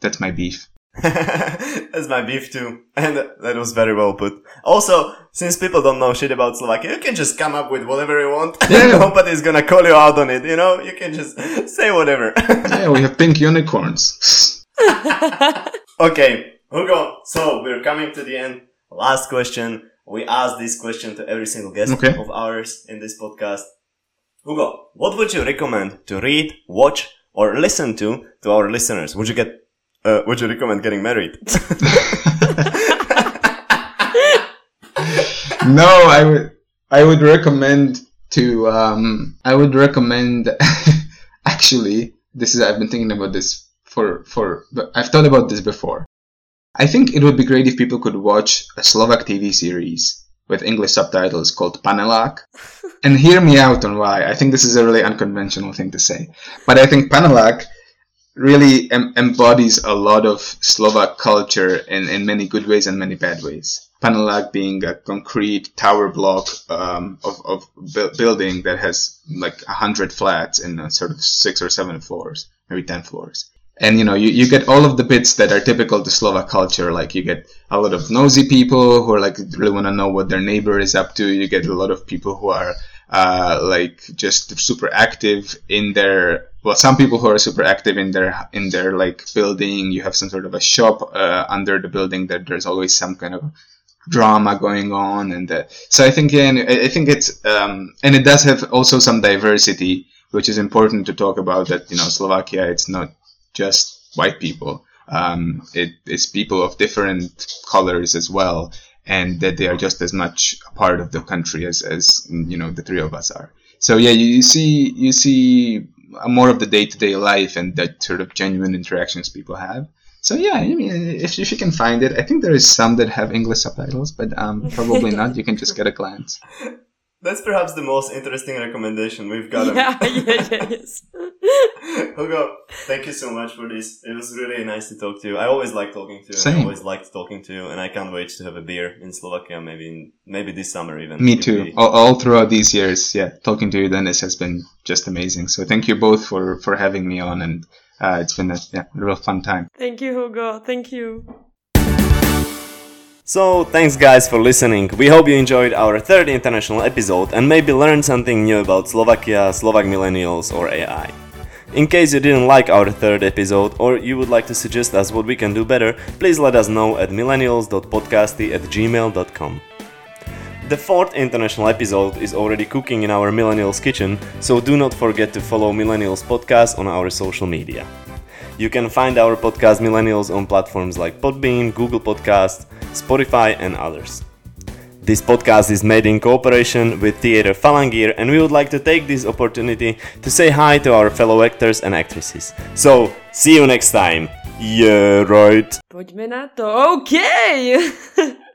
that's my beef. That's my beef too. And that was very well put. Also, since people don't know shit about Slovakia, you can just come up with whatever you want. Yeah. Nobody's gonna call you out on it, you know? You can just say whatever. Yeah, we have pink unicorns. okay, Hugo, so we're coming to the end. Last question. We ask this question to every single guest Okay. of ours in this podcast. Hugo, what would you recommend to read, watch, or listen to to our listeners? Would you get, uh, would you recommend getting married? no, I would I would recommend to um I would recommend actually this is I've been thinking about this for for I've thought about this before. I think it would be great if people could watch a Slovak TV series with English subtitles called Panelák. and hear me out on why. I think this is a really unconventional thing to say. But I think Panelák really em- embodies a lot of Slovak culture in, in many good ways and many bad ways. Panelák being a concrete tower block um, of, of bu- building that has like a hundred flats in sort of six or seven floors, maybe ten floors. And you know, you, you get all of the bits that are typical to Slovak culture. Like you get a lot of nosy people who are like really want to know what their neighbor is up to. You get a lot of people who are uh, like just super active in their well some people who are super active in their in their like building you have some sort of a shop uh, under the building that there's always some kind of drama going on and so i think yeah, I think it's um, and it does have also some diversity which is important to talk about that you know slovakia it's not just white people um, it, it's people of different colors as well and that they are just as much a part of the country as, as you know the three of us are. So yeah, you, you see you see more of the day to day life and that sort of genuine interactions people have. So yeah, I mean, if, if you can find it, I think there is some that have English subtitles, but um, probably not. You can just get a glance. That's perhaps the most interesting recommendation we've gotten. yeah, yeah, yeah, yes. Hugo, thank you so much for this. It was really nice to talk to you. I always like talking to you. And I Same. always liked talking to you, and I can't wait to have a beer in Slovakia, maybe in, maybe this summer even. Me too. we- All, all throughout these years, yeah, talking to you, Dennis, has been just amazing. So thank you both for for having me on, and uh, it's been a yeah, real fun time. Thank you, Hugo. Thank you. So, thanks guys for listening. We hope you enjoyed our third international episode and maybe learned something new about Slovakia, Slovak millennials, or AI. In case you didn't like our third episode or you would like to suggest us what we can do better, please let us know at millennials.podcasty at gmail.com. The fourth international episode is already cooking in our Millennials kitchen, so do not forget to follow Millennials Podcast on our social media. You can find our podcast Millennials on platforms like Podbean, Google Podcast, Spotify, and others. This podcast is made in cooperation with Theatre Falangir, and we would like to take this opportunity to say hi to our fellow actors and actresses. So, see you next time! Yeah, right! Poďme na to. OK!